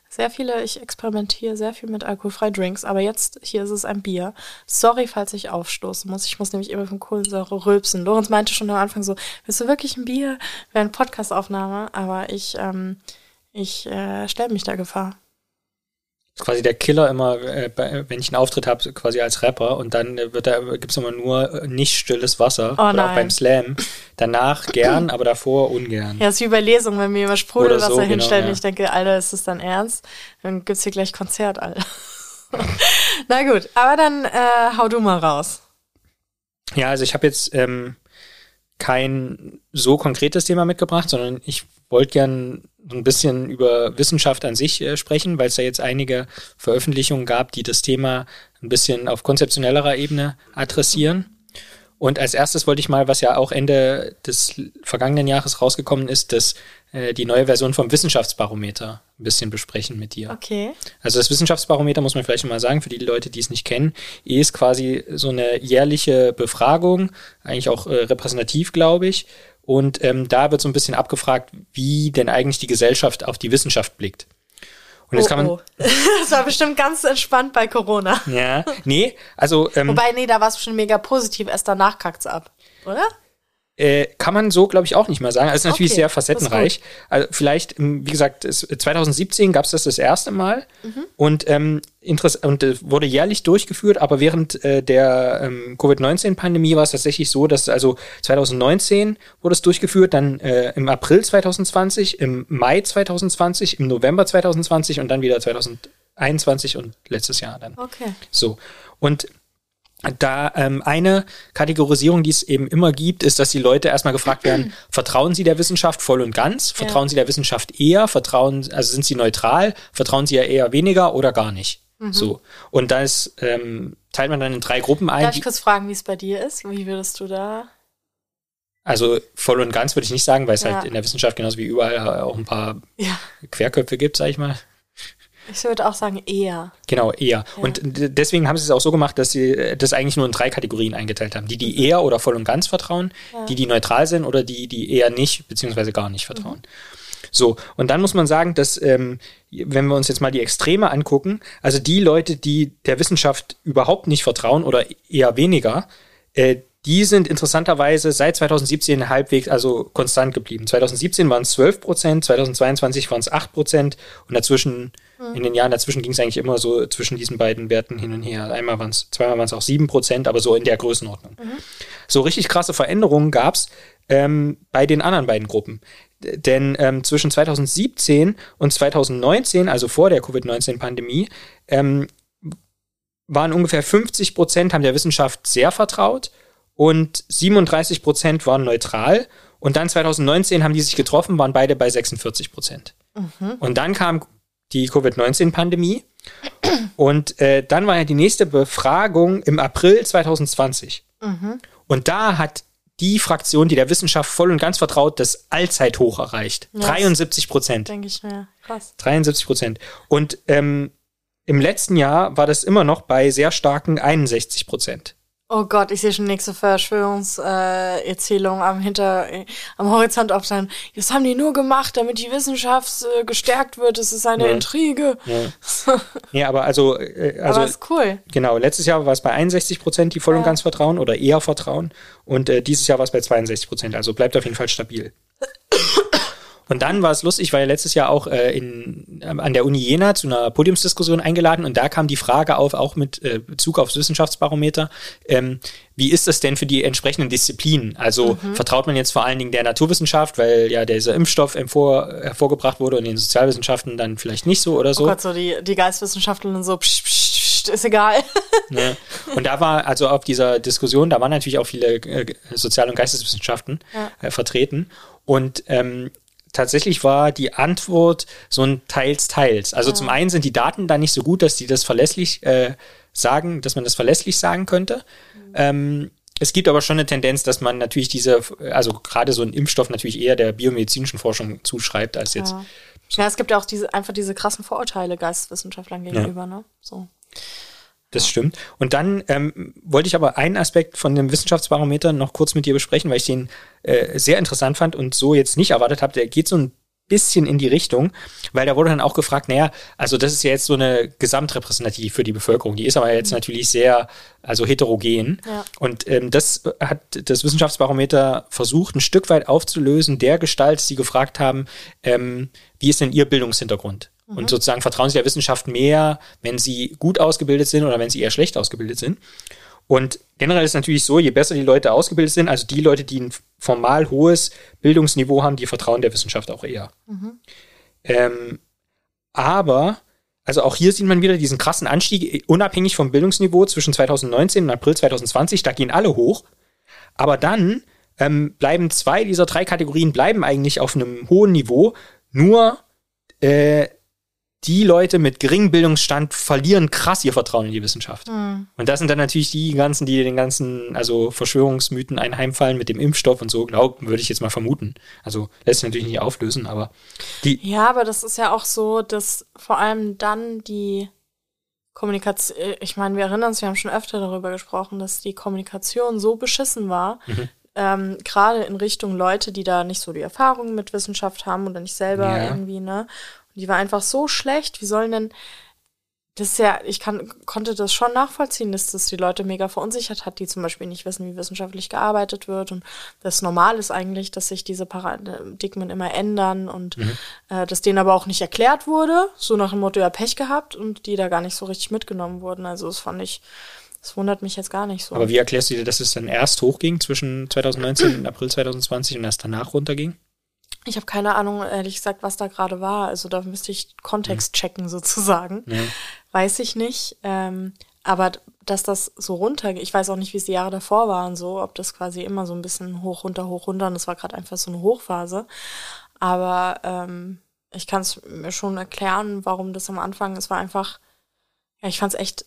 sehr viele, ich experimentiere sehr viel mit alkoholfreien Drinks, aber jetzt hier ist es ein Bier. Sorry, falls ich aufstoßen muss. Ich muss nämlich immer von Kohlensäure rülpsen. Lorenz meinte schon am Anfang so, willst du wirklich ein Bier? Wäre eine Podcastaufnahme, aber ich ähm, ich äh, stelle mich der Gefahr. Das ist quasi der Killer immer, äh, wenn ich einen Auftritt habe, quasi als Rapper und dann wird da, gibt's immer nur äh, nicht stilles Wasser. Oh, oder auch beim Slam. Danach gern, aber davor ungern. Ja, ist wie bei Lesungen, wenn mir immer Sprudelwasser so, genau, hinstellen genau, ja. ich denke, Alter, ist das dann ernst? Dann gibt's hier gleich Konzert, Alter. Na gut, aber dann äh, hau du mal raus. Ja, also ich habe jetzt ähm, kein so konkretes Thema mitgebracht, sondern ich wollte gern so ein bisschen über Wissenschaft an sich äh, sprechen, weil es da jetzt einige Veröffentlichungen gab, die das Thema ein bisschen auf konzeptionellerer Ebene adressieren. Und als erstes wollte ich mal, was ja auch Ende des vergangenen Jahres rausgekommen ist, dass äh, die neue Version vom Wissenschaftsbarometer ein bisschen besprechen mit dir. Okay. Also das Wissenschaftsbarometer muss man vielleicht mal sagen, für die Leute, die es nicht kennen, ist quasi so eine jährliche Befragung, eigentlich auch äh, repräsentativ, glaube ich, und ähm, da wird so ein bisschen abgefragt, wie denn eigentlich die Gesellschaft auf die Wissenschaft blickt. Und jetzt oh, kann man. Oh. das war bestimmt ganz entspannt bei Corona. Ja, nee, also. Ähm, Wobei, nee, da war es schon mega positiv, erst danach kackt's ab, oder? Äh, kann man so, glaube ich, auch nicht mal sagen. Also ist natürlich Okay, sehr facettenreich. Also vielleicht, ähm, wie gesagt, es, 2017 gab es das das erste Mal Mhm. und ähm, und äh, wurde jährlich durchgeführt, aber während äh, der ähm, Covid-19-Pandemie war es tatsächlich so, dass also 2019 wurde es durchgeführt, dann äh, im April 2020, im Mai 2020, im November 2020 und dann wieder 2021 und letztes Jahr dann. Okay. So. Und da ähm, eine Kategorisierung, die es eben immer gibt, ist, dass die Leute erstmal gefragt werden, vertrauen sie der Wissenschaft voll und ganz? Vertrauen Ja. sie der Wissenschaft eher? Vertrauen, also sind sie neutral? Vertrauen sie ja eher weniger oder gar nicht? So. Und da ist, ähm, teilt man dann in drei Gruppen ein. Darf ich kurz fragen, wie es bei dir ist? Wie würdest du da? also voll und ganz würde ich nicht sagen, weil es Ja. halt in der Wissenschaft genauso wie überall auch ein paar Ja, Querköpfe gibt, sag ich mal. Ich würde auch sagen eher. Genau, eher. Und d- deswegen haben sie es auch so gemacht, dass sie äh, das eigentlich nur in drei Kategorien eingeteilt haben. Die, die eher oder voll und ganz vertrauen, die, die neutral sind oder die, die eher nicht, beziehungsweise gar nicht vertrauen. So, und dann muss man sagen, dass, ähm, wenn wir uns jetzt mal die Extreme angucken, also die Leute, die der Wissenschaft überhaupt nicht vertrauen oder eher weniger, äh, die sind interessanterweise seit 2017 halbwegs, also konstant geblieben. 2017 waren es 12 Prozent, 2022 waren es 8 Prozent und dazwischen, in den Jahren dazwischen ging es eigentlich immer so zwischen diesen beiden Werten hin und her. Einmal waren es, zweimal waren es auch 7 Prozent, aber so in der Größenordnung. So richtig krasse Veränderungen gab es ähm, bei den anderen beiden Gruppen. D- Denn ähm, zwischen 2017 und 2019, also vor der Covid-19-Pandemie, ähm, waren ungefähr 50 Prozent haben der Wissenschaft sehr vertraut und 37 Prozent waren neutral. Und dann 2019 haben die sich getroffen, waren beide bei 46 Prozent. Und dann kam die Covid-19-Pandemie. Und äh, dann war ja die nächste Befragung im April 2020. Und da hat die Fraktion, die der Wissenschaft voll und ganz vertraut, das Allzeithoch erreicht. Ja. 73 Prozent. Denke ich mir. Krass. 73 Prozent. Und ähm, im letzten Jahr war das immer noch bei sehr starken 61 Prozent. Oh Gott, ich sehe schon nächste Verschwörungserzählung am Hinter, äh, am Horizont aufsteigen. Das haben die nur gemacht, damit die Wissenschaft äh, gestärkt wird. Es ist eine Ja. Intrige. Ja. Nee, aber also, äh, also Aber ist cool. genau, letztes Jahr war es bei 61 Prozent, die voll und Ja. ganz vertrauen oder eher vertrauen. Und äh, dieses Jahr war es bei 62 Prozent. Also bleibt auf jeden Fall stabil. Und dann war es lustig, ich war ja letztes Jahr auch äh, in, ähm, an der Uni Jena zu einer Podiumsdiskussion eingeladen und da kam die Frage auf, auch mit äh, Bezug aufs Wissenschaftsbarometer, ähm, wie ist das denn für die entsprechenden Disziplinen? Also vertraut man jetzt vor allen Dingen der Naturwissenschaft, weil ja dieser Impfstoff empor, hervorgebracht wurde und den Sozialwissenschaften dann vielleicht nicht so oder so. Oh Gott, so die, die Geistwissenschaftler so, psch, psch, ist egal. Ne? Und da war also auf dieser Diskussion, da waren natürlich auch viele äh, Sozial- und Geisteswissenschaften Ja. äh, vertreten. Und ähm, tatsächlich war die Antwort so ein teils, teils. Also zum einen sind die Daten da nicht so gut, dass die das verlässlich äh, sagen, dass man das verlässlich sagen könnte. Ähm, es gibt aber schon eine Tendenz, dass man natürlich diese, also gerade so ein Impfstoff natürlich eher der biomedizinischen Forschung zuschreibt, als jetzt Ja. ja, es gibt ja auch diese, einfach diese krassen Vorurteile Geisteswissenschaftlern gegenüber, ne? So. Das stimmt. Und dann ähm, wollte ich aber einen Aspekt von dem Wissenschaftsbarometer noch kurz mit dir besprechen, weil ich den äh, sehr interessant fand und so jetzt nicht erwartet habe. Der geht so ein bisschen in die Richtung, weil da wurde dann auch gefragt, naja, also das ist ja jetzt so eine Gesamtrepräsentativ für die Bevölkerung. Die ist aber jetzt natürlich sehr, also heterogen. Ja. Und ähm, das hat das Wissenschaftsbarometer versucht, ein Stück weit aufzulösen, der Gestalt, die gefragt haben, ähm, wie ist denn ihr Bildungshintergrund? Und sozusagen vertrauen sie der Wissenschaft mehr, wenn sie gut ausgebildet sind oder wenn sie eher schlecht ausgebildet sind. Und generell ist es natürlich so, je besser die Leute ausgebildet sind, also die Leute, die ein formal hohes Bildungsniveau haben, die vertrauen der Wissenschaft auch eher. Ähm, aber, also auch hier sieht man wieder diesen krassen Anstieg, unabhängig vom Bildungsniveau zwischen 2019 und April 2020, da gehen alle hoch. Aber dann ähm, bleiben zwei dieser drei Kategorien bleiben eigentlich auf einem hohen Niveau. Nur äh, die Leute mit geringem Bildungsstand verlieren krass ihr Vertrauen in die Wissenschaft. Und das sind dann natürlich die ganzen, die den ganzen, also Verschwörungsmythen einheimfallen mit dem Impfstoff und so, glauben, würde ich jetzt mal vermuten. Also lässt sich natürlich nicht auflösen, aber die, Ja, aber das ist ja auch so, dass vor allem dann die Kommunikation, ich meine, wir erinnern uns, wir haben schon öfter darüber gesprochen, dass die Kommunikation so beschissen war, Mhm. ähm, gerade in Richtung Leute, die da nicht so die Erfahrung mit Wissenschaft haben oder nicht selber Ja. irgendwie, ne? Die war einfach so schlecht. Wie sollen denn das ist ja, ich kann, konnte das schon nachvollziehen, dass das die Leute mega verunsichert hat, die zum Beispiel nicht wissen, wie wissenschaftlich gearbeitet wird und das normal ist eigentlich, dass sich diese Paradigmen immer ändern und mhm. äh, dass denen aber auch nicht erklärt wurde, so nach dem Motto, ja, Pech gehabt und die da gar nicht so richtig mitgenommen wurden. Also das fand ich, das wundert mich jetzt gar nicht so. Aber wie erklärst du dir, dass es dann erst hochging zwischen 2019 und April 2020 und erst danach runterging? Ich habe keine Ahnung, ehrlich gesagt, was da gerade war. Also da müsste ich Kontext mhm. checken sozusagen. Ja. Weiß ich nicht. Ähm, aber dass das so runter, ich weiß auch nicht, wie es die Jahre davor waren, so, ob das quasi immer so ein bisschen hoch, runter, hoch, runter. Und das war gerade einfach so eine Hochphase. Aber ähm, ich kann es mir schon erklären, warum das am Anfang, es war einfach, ja, ich fand es echt,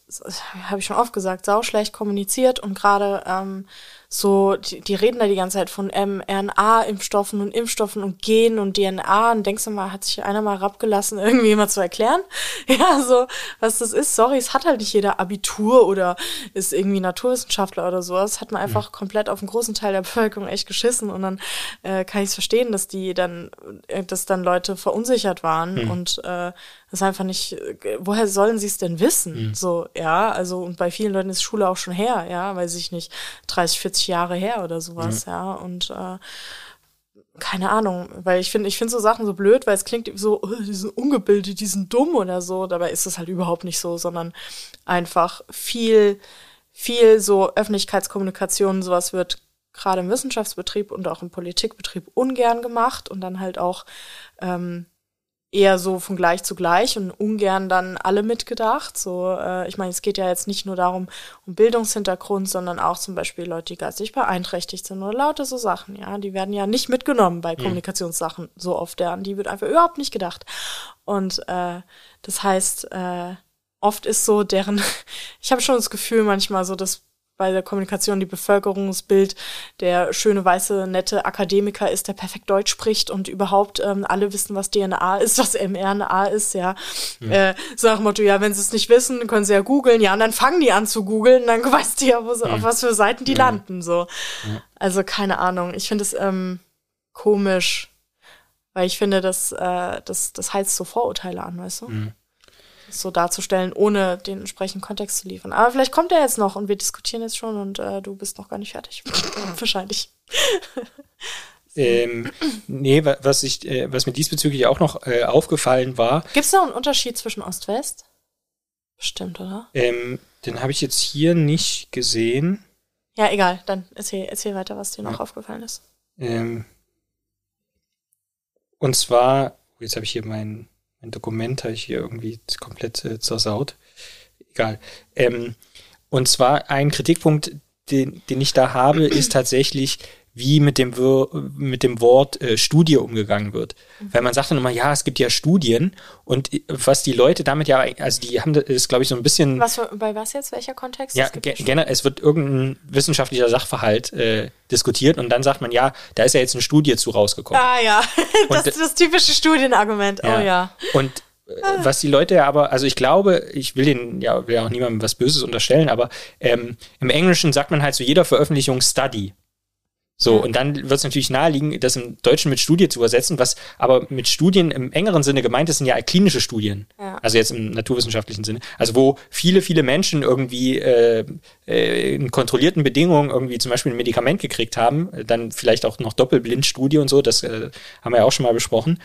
habe ich schon oft gesagt, sau schlecht kommuniziert und gerade ähm, so, die, die reden da die ganze Zeit von mRNA-Impfstoffen und Impfstoffen und Gen und DNA und denkst du mal, hat sich einer mal abgelassen, irgendwie mal zu erklären? Ja, so, was das ist, sorry, es hat halt nicht jeder Abitur oder ist irgendwie Naturwissenschaftler oder sowas, hat man einfach mhm. komplett auf einen großen Teil der Bevölkerung echt geschissen und dann äh, kann ich es verstehen, dass die dann, äh, dass dann Leute verunsichert waren mhm. und äh, das ist einfach nicht, äh, woher sollen sie es denn wissen? Mhm. So, ja, also und bei vielen Leuten ist Schule auch schon her, ja, weiß ich nicht, 30, 40 40 Jahre her oder sowas, ja. ja. Und äh, keine Ahnung, weil ich finde, ich finde so Sachen so blöd, weil es klingt so, oh, die sind ungebildet, die sind dumm oder so. Dabei ist es halt überhaupt nicht so, sondern einfach viel, viel so Öffentlichkeitskommunikation, sowas wird gerade im Wissenschaftsbetrieb und auch im Politikbetrieb ungern gemacht und dann halt auch ähm, eher so von gleich zu gleich und ungern dann alle mitgedacht. So, äh, ich meine, es geht ja jetzt nicht nur darum, um Bildungshintergrund, sondern auch zum Beispiel Leute, die geistig beeinträchtigt sind oder lauter so Sachen, ja. Die werden ja nicht mitgenommen bei mhm. Kommunikationssachen so oft, ja. An die wird einfach überhaupt nicht gedacht. Und äh, das heißt, äh, oft ist so deren, ich habe schon das Gefühl manchmal so, dass bei der Kommunikation die Bevölkerungsbild der schöne, weiße, nette Akademiker ist, der perfekt Deutsch spricht und überhaupt ähm, alle wissen, was DNA ist, was mRNA ist, ja. ja. Äh, so nach dem Motto, ja, wenn sie es nicht wissen, können sie ja googeln, ja, und dann fangen die an zu googeln, dann weißt du ja, wo ja. auf was für Seiten die ja. landen, so. Also, keine Ahnung. Ich finde es ähm, komisch, weil ich finde, dass, äh, das, das heizt so Vorurteile an, weißt du? So darzustellen, ohne den entsprechenden Kontext zu liefern. Aber vielleicht kommt er jetzt noch und wir diskutieren jetzt schon und äh, du bist noch gar nicht fertig. Wahrscheinlich. ähm, nee, was, ich, äh, was mir diesbezüglich auch noch äh, aufgefallen war. Gibt es noch einen Unterschied zwischen Ost-West? Bestimmt, oder? Ähm, den habe ich jetzt hier nicht gesehen. Ja, egal, dann erzähl, erzähl weiter, was dir noch aufgefallen ist. Ähm, und zwar, jetzt habe ich hier meinen mein Dokument habe ich hier irgendwie komplett äh, zersaut. Egal. Ähm, und zwar ein Kritikpunkt, den, den ich da habe, ist tatsächlich, wie mit dem, mit dem Wort äh, Studie umgegangen wird. Mhm. Weil man sagt dann immer, ja, es gibt ja Studien und äh, was die Leute damit ja, also die haben das, glaube ich, so ein bisschen. Was für, bei was jetzt? Welcher Kontext? Ja, gerne, es wird irgendein wissenschaftlicher Sachverhalt äh, diskutiert und dann sagt man, ja, da ist ja jetzt eine Studie zu rausgekommen. Ah ja, das ist das typische Studienargument. Ja. Oh ja. Und äh, was die Leute ja aber, also ich glaube, ich will den ja will auch niemandem was Böses unterstellen, aber ähm, im Englischen sagt man halt zu jeder Veröffentlichung Study. So, und dann wird es natürlich naheliegen, das im Deutschen mit Studie zu übersetzen, was aber mit Studien im engeren Sinne gemeint ist, sind ja klinische Studien. Ja. Also jetzt im naturwissenschaftlichen Sinne. Also wo viele, viele Menschen irgendwie äh, äh, in kontrollierten Bedingungen irgendwie zum Beispiel ein Medikament gekriegt haben, dann vielleicht auch noch Doppelblindstudie und so, das äh, haben wir ja auch schon mal besprochen.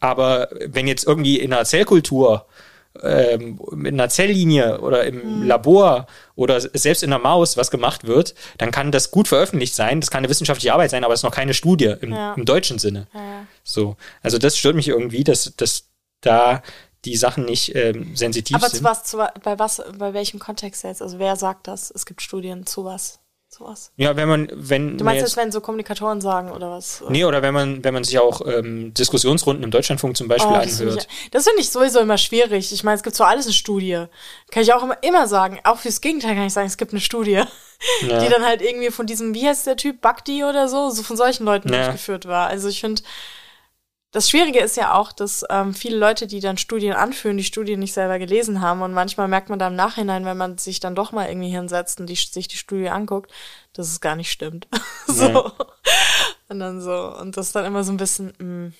Aber wenn jetzt irgendwie in einer Zellkultur ähm, mit einer Zelllinie oder im mhm. Labor oder selbst in der Maus was gemacht wird, dann kann das gut veröffentlicht sein. Das kann eine wissenschaftliche Arbeit sein, aber es ist noch keine Studie im, ja. im deutschen Sinne. Ja. So, also das stört mich irgendwie, dass, dass da die Sachen nicht ähm, sensitiv aber sind. Aber zu was, zu, bei was, bei welchem Kontext jetzt? Also wer sagt das? Es gibt Studien zu was? Sowas. Ja, wenn man, wenn. Du meinst jetzt, wenn so Kommunikatoren sagen oder was? Nee, oder wenn man, wenn man sich auch ähm, Diskussionsrunden im Deutschlandfunk zum Beispiel oh, anhört. Das finde ich sowieso immer schwierig. Ich meine, es gibt so alles eine Studie. Kann ich auch immer, immer sagen. Auch fürs Gegenteil kann ich sagen, es gibt eine Studie. Ja. Die dann halt irgendwie von diesem, wie heißt der Typ, Bhakti oder so, so von solchen Leuten ja. durchgeführt war. Also ich finde, das Schwierige ist ja auch, dass ähm, viele Leute, die dann Studien anführen, die Studien nicht selber gelesen haben. Und manchmal merkt man da im Nachhinein, wenn man sich dann doch mal irgendwie hinsetzt und die, sich die Studie anguckt, dass es gar nicht stimmt. so. Ja. Und dann so. Und das ist dann immer so ein bisschen, mh, mm,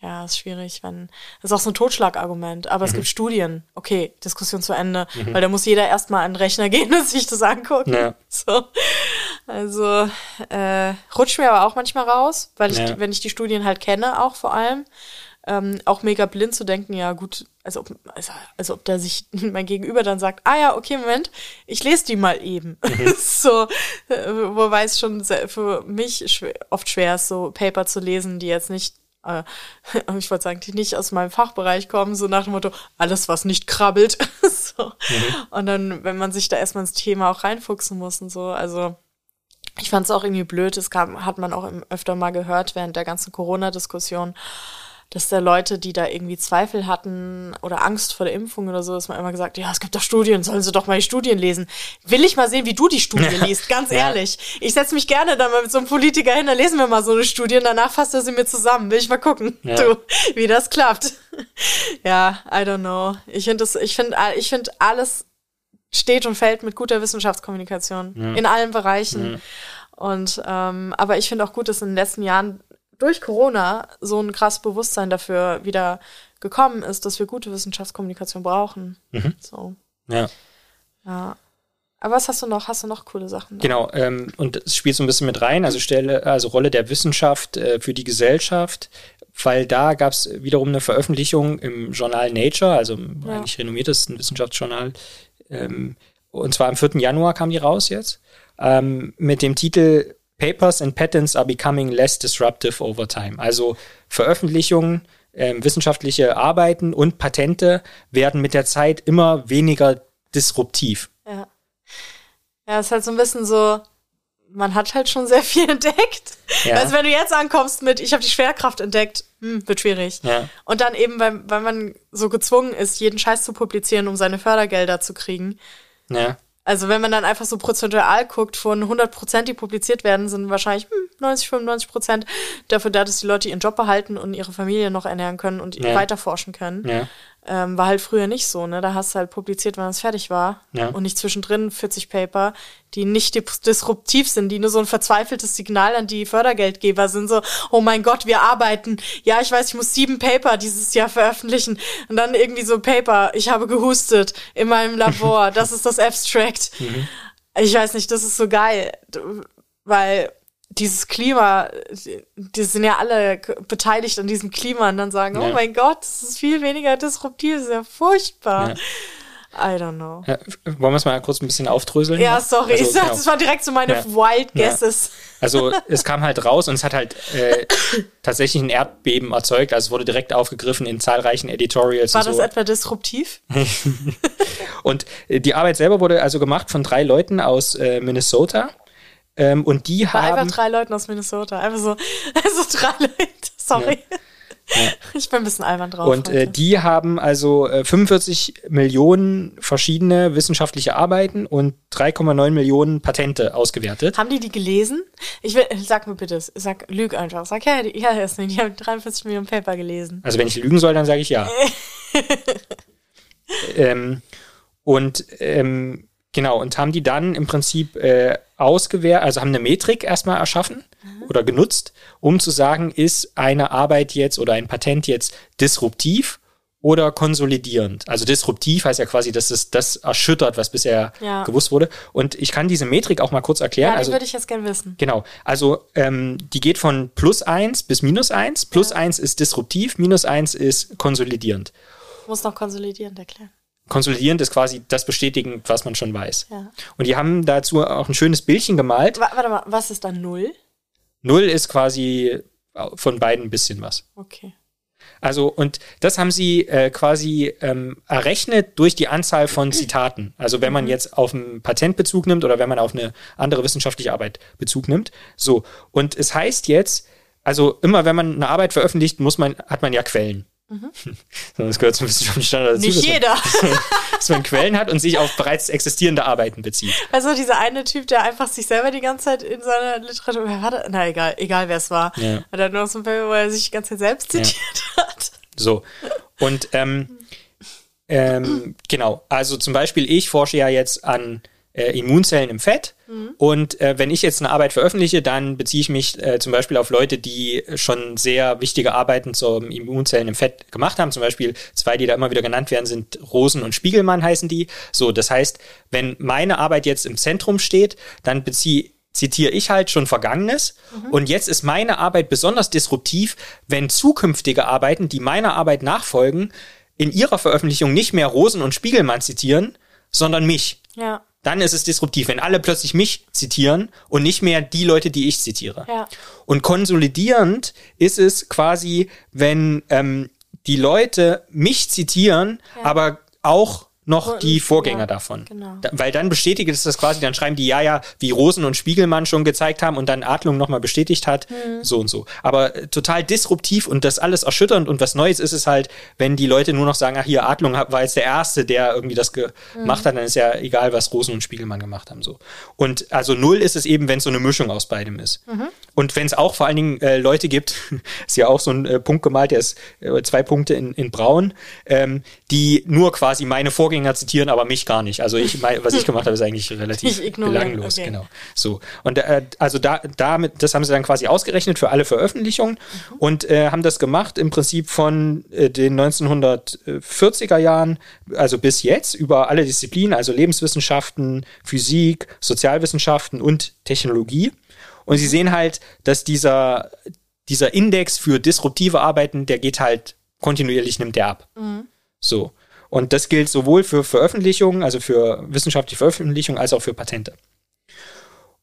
Ja, ist schwierig, wenn. Das ist auch so ein Totschlagargument, aber es gibt Studien. Okay, Diskussion zu Ende, weil da muss jeder erstmal an den Rechner gehen und sich das angucken. Ja. So. Also äh, rutscht mir aber auch manchmal raus, weil ich, Ja. wenn ich die Studien halt kenne, auch vor allem, ähm, auch mega blind zu denken, ja gut, also ob, also, also ob da sich mein Gegenüber dann sagt, ah ja, okay, Moment, ich lese die mal eben. so, äh, wobei es schon sehr, für mich schw oft schwer ist, so Paper zu lesen, die jetzt nicht äh, ich wollte sagen, die nicht aus meinem Fachbereich kommen, so nach dem Motto, alles, was nicht krabbelt. so. Und dann, wenn man sich da erstmal ins Thema auch reinfuchsen muss und so, also ich fand es auch irgendwie blöd, das kam, hat man auch öfter mal gehört während der ganzen Corona-Diskussion, dass da Leute, die da irgendwie Zweifel hatten oder Angst vor der Impfung oder so, dass man immer gesagt, ja, es gibt doch Studien, sollen sie doch mal die Studien lesen. Will ich mal sehen, wie du die Studie liest, ganz Ja. ehrlich. Ich setze mich gerne dann mal mit so einem Politiker hin, dann lesen wir mal so eine Studie und danach fasst er sie mir zusammen. Will ich mal gucken, Ja. du, wie das klappt. ja, I don't know. Ich finde ich finde, ich finde alles steht und fällt mit guter Wissenschaftskommunikation in allen Bereichen. Und ähm, aber ich finde auch gut, dass in den letzten Jahren durch Corona so ein krasses Bewusstsein dafür wieder gekommen ist, dass wir gute Wissenschaftskommunikation brauchen. So, Ja. ja. Aber was hast du noch? Hast du noch coole Sachen? Genau, ähm, und es spielt so ein bisschen mit rein, also Stelle, also Rolle der Wissenschaft äh, für die Gesellschaft, weil da gab es wiederum eine Veröffentlichung im Journal Nature, also im Ja. eigentlich renommiertesten Wissenschaftsjournal. Ähm, und zwar am 4. Januar kam die raus jetzt, ähm, mit dem Titel Papers and Patents are becoming less disruptive over time. Also Veröffentlichungen, ähm, wissenschaftliche Arbeiten und Patente werden mit der Zeit immer weniger disruptiv. Ja. Ja, ist halt so ein bisschen so, man hat halt schon sehr viel entdeckt. Ja. Also wenn du jetzt ankommst mit, ich habe die Schwerkraft entdeckt, hm, wird schwierig. Ja. Und dann eben, weil, weil man so gezwungen ist, jeden Scheiß zu publizieren, um seine Fördergelder zu kriegen. Ja. Also wenn man dann einfach so prozentual guckt, von 100 Prozent, die publiziert werden, sind wahrscheinlich hm, 90, 95 Prozent dafür da, dass die Leute ihren Job behalten und ihre Familie noch ernähren können und Ja. weiter forschen können. Ja. Ähm, war halt früher nicht so, ne? Da hast du halt publiziert, wenn es fertig war. Ja. Und nicht zwischendrin 40 Paper, die nicht dis- disruptiv sind, die nur so ein verzweifeltes Signal an die Fördergeldgeber sind, so, oh mein Gott, wir arbeiten. Ja, ich weiß, ich muss sieben Paper dieses Jahr veröffentlichen. Und dann irgendwie so Paper, ich habe gehustet in meinem Labor, das ist das Abstract. Ich weiß nicht, das ist so geil, weil dieses Klima, die- sind ja alle beteiligt an diesem Klima und dann sagen, Ja. oh mein Gott, das ist viel weniger disruptiv, das ist ja furchtbar. I don't know. Ja, wollen wir es mal kurz ein bisschen aufdröseln? Ja, sorry, Also, ich sag, genau. das war direkt so meine Ja. Wild Ja. Guesses. Also es kam halt raus und es hat halt äh, tatsächlich ein Erdbeben erzeugt. Also es wurde direkt aufgegriffen in zahlreichen Editorials War das so. etwa disruptiv? Und äh, die Arbeit selber wurde also gemacht von drei Leuten aus äh, Minnesota. Ähm, und die War haben einfach drei Leuten aus Minnesota. Einfach so, also drei Leute, sorry. Ich bin ein bisschen albern drauf. und äh, die haben also äh, 45 Millionen verschiedene wissenschaftliche Arbeiten und 3,9 Millionen Patente ausgewertet. haben die die gelesen? Ich will, sag mir bitte, sag, lüg einfach. Sag, ja, die, ja, nicht. Die haben 43 Millionen Paper gelesen. Also wenn ich lügen soll, dann sage ich ja. ähm, und ähm, genau, und haben die dann im Prinzip äh, ausgewertet, also haben eine Metrik erstmal erschaffen oder genutzt, um zu sagen, ist eine Arbeit jetzt oder ein Patent jetzt disruptiv oder konsolidierend. Also disruptiv heißt ja quasi, dass es das erschüttert, was bisher Ja. gewusst wurde. Und ich kann diese Metrik auch mal kurz erklären. Ja, die also würde ich jetzt gern wissen. Genau. Also ähm, die geht von plus eins bis minus eins. Plus eins ist disruptiv, minus eins ist konsolidierend. Muss noch konsolidierend erklären. Konsolidierend ist quasi das bestätigen, was man schon weiß. Ja. Und die haben dazu auch ein schönes Bildchen gemalt. Wa- Warte mal, was ist dann Null? Null ist quasi von beiden ein bisschen was. Okay. Also, und das haben sie äh, quasi ähm, errechnet durch die Anzahl von Zitaten. Also, wenn man jetzt auf einen Patentbezug nimmt oder wenn man auf eine andere wissenschaftliche Arbeit Bezug nimmt. So. Und es heißt jetzt, also immer wenn man eine Arbeit veröffentlicht, muss man, hat man ja Quellen. Das gehört zum wissenschaftlichen Standard dazu. Nicht dass man- jeder. Dass man Quellen hat und sich auf bereits existierende Arbeiten bezieht. Also dieser eine Typ, der einfach sich selber die ganze Zeit in seiner Literatur? Na egal, egal wer es war. Ja. Hat er nur so ein Paper, wo er sich die ganze Zeit selbst zitiert hat. So. Und ähm, ähm, genau, also zum Beispiel, ich forsche ja jetzt an äh, Immunzellen im Fett. Mhm. Und äh, wenn ich jetzt eine Arbeit veröffentliche, dann beziehe ich mich äh, zum Beispiel auf Leute, die schon sehr wichtige Arbeiten zum Immunzellen im Fett gemacht haben. Zum Beispiel zwei, die da immer wieder genannt werden, sind Rosen und Spiegelmann heißen die. So, das heißt, wenn meine Arbeit jetzt im Zentrum steht, dann beziehe zitiere ich halt schon Vergangenes. Mhm. Und jetzt ist meine Arbeit besonders disruptiv, wenn zukünftige Arbeiten, die meiner Arbeit nachfolgen, in ihrer Veröffentlichung nicht mehr Rosen und Spiegelmann zitieren, sondern mich. Ja. Dann ist es disruptiv, wenn alle plötzlich mich zitieren und nicht mehr die Leute, die ich zitiere. Ja. Und konsolidierend ist es quasi, wenn ähm, die Leute mich zitieren, ja. aber auch noch die Vorgänger ja, davon. Genau. Da, weil dann bestätigt es das quasi, dann schreiben die ja, ja, wie Rosen und Spiegelmann schon gezeigt haben und dann Adlung nochmal bestätigt hat, mhm. so und so. Aber äh, total disruptiv und das alles erschütternd und was Neues ist es halt, wenn die Leute nur noch sagen, ach hier, Adlung war jetzt der Erste, der irgendwie das gemacht mhm. hat, dann ist ja egal, was Rosen und Spiegelmann gemacht haben, so. Und also null ist es eben, wenn es so eine Mischung aus beidem ist. Mhm. Und wenn es auch vor allen Dingen äh, Leute gibt, ist ja auch so ein äh, Punkt gemalt, der ist äh, zwei Punkte in, in braun, ähm, die nur quasi meine Vorgänger Vorgänger zitieren, aber mich gar nicht. Also ich, was ich gemacht habe, ist eigentlich relativ belanglos. Okay. Genau. So. Und äh, also da, damit, das haben sie dann quasi ausgerechnet für alle Veröffentlichungen mhm. und äh, haben das gemacht im Prinzip von äh, den 1940er Jahren, also bis jetzt, über alle Disziplinen, also Lebenswissenschaften, Physik, Sozialwissenschaften und Technologie. Und sie sehen halt, dass dieser, dieser Index für disruptive Arbeiten, der geht halt kontinuierlich, nimmt der ab. Mhm. So. Und das gilt sowohl für Veröffentlichungen, also für wissenschaftliche Veröffentlichungen, als auch für Patente.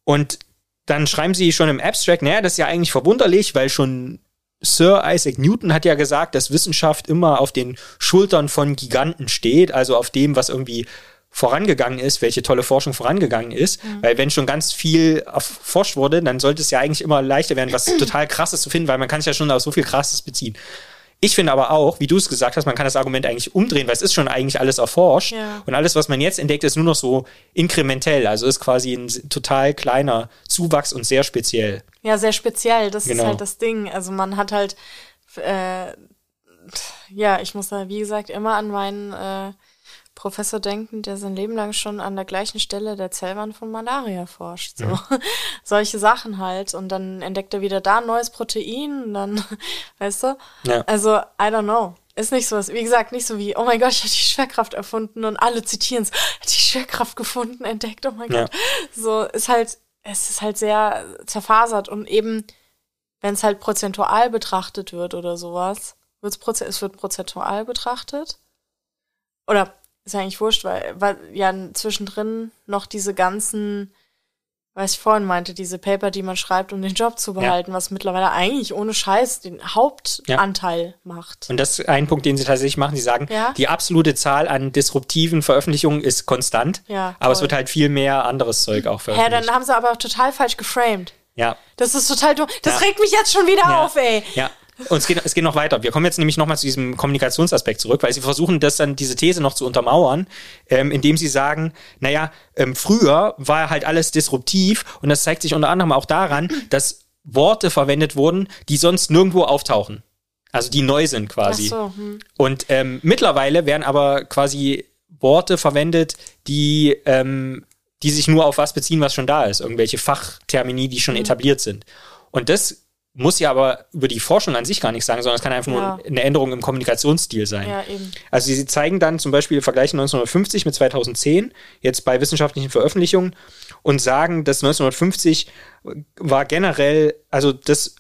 Und dann schreiben sie schon im Abstract, naja, das ist ja eigentlich verwunderlich, weil schon Sir Isaac Newton hat ja gesagt, dass Wissenschaft immer auf den Schultern von Giganten steht, also auf dem, was irgendwie vorangegangen ist, welche tolle Forschung vorangegangen ist. Mhm. Weil wenn schon ganz viel erforscht wurde, dann sollte es ja eigentlich immer leichter werden, was total krasses zu finden, weil man kann sich ja schon auf so viel krasses beziehen. Ich finde aber auch, wie du es gesagt hast, man kann das Argument eigentlich umdrehen, weil es ist schon eigentlich alles erforscht. Ja. Und alles, was man jetzt entdeckt, ist nur noch so inkrementell. Also ist quasi ein total kleiner Zuwachs und sehr speziell. Ja, sehr speziell. Das genau. ist halt das Ding. Also man hat halt, äh, ja, ich muss da, wie gesagt, immer an meinen äh, Professor denken, der sein Leben lang schon an der gleichen Stelle der Zellwand von Malaria forscht. So. Ja. Solche Sachen halt. Und dann entdeckt er wieder da ein neues Protein und dann, weißt du? Ja. Also, I don't know. Ist nicht so, wie gesagt, nicht so wie, oh mein Gott, ich habe die Schwerkraft erfunden und alle zitieren es, die Schwerkraft gefunden, entdeckt, oh mein ja. Gott. So, ist halt, es ist halt sehr zerfasert und eben, wenn es halt prozentual betrachtet wird oder sowas, wird's es wird prozentual betrachtet. Oder ist ja eigentlich wurscht, weil, weil ja zwischendrin noch diese ganzen, was ich vorhin meinte, diese Paper, die man schreibt, um den Job zu behalten, ja. was mittlerweile eigentlich ohne Scheiß den Hauptanteil ja. macht. Und das ist ein Punkt, den sie tatsächlich machen. Sie sagen, ja? die absolute Zahl an disruptiven Veröffentlichungen ist konstant, ja, aber es wird halt viel mehr anderes Zeug auch veröffentlicht. Ja, dann haben sie aber auch total falsch geframed. Ja. Das ist total dumm. Das regt mich jetzt schon wieder auf, ey. Ja. Und es geht, es geht noch weiter. Wir kommen jetzt nämlich nochmal zu diesem Kommunikationsaspekt zurück, weil sie versuchen, das dann, diese These noch zu untermauern, ähm, indem sie sagen, naja, ähm, früher war halt alles disruptiv und das zeigt sich unter anderem auch daran, dass Worte verwendet wurden, die sonst nirgendwo auftauchen. Also die neu sind quasi. Ach so, hm. Und ähm, mittlerweile werden aber quasi Worte verwendet, die, ähm, die sich nur auf was beziehen, was schon da ist. Irgendwelche Fachtermini, die schon hm. etabliert sind. Und das muss ja aber über die Forschung an sich gar nichts sagen, sondern es kann einfach ja. nur eine Änderung im Kommunikationsstil sein. Ja, eben. Also sie zeigen dann zum Beispiel vergleichen 1950 mit 2010 jetzt bei wissenschaftlichen Veröffentlichungen und sagen, dass 1950 war generell, also das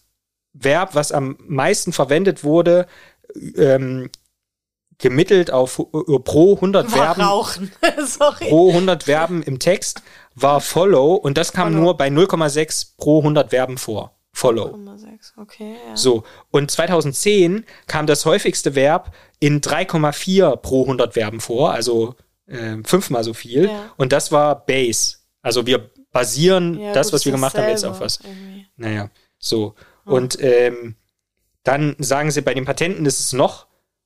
Verb, was am meisten verwendet wurde, ähm, gemittelt auf uh, pro 100 Verben pro 100 Verben im Text war follow und das kam follow. nur bei 0,6 pro 100 Verben vor. Follow. Okay, ja. So, und 2010 kam das häufigste Verb in 3,4 pro 100 Verben vor, also äh, fünfmal so viel. Ja. Und das war Base. Also wir basieren ja, das, gut, was wir gemacht haben, jetzt auf was. Irgendwie. Naja, so. Hm. Und ähm, dann sagen sie, bei den Patenten ist es noch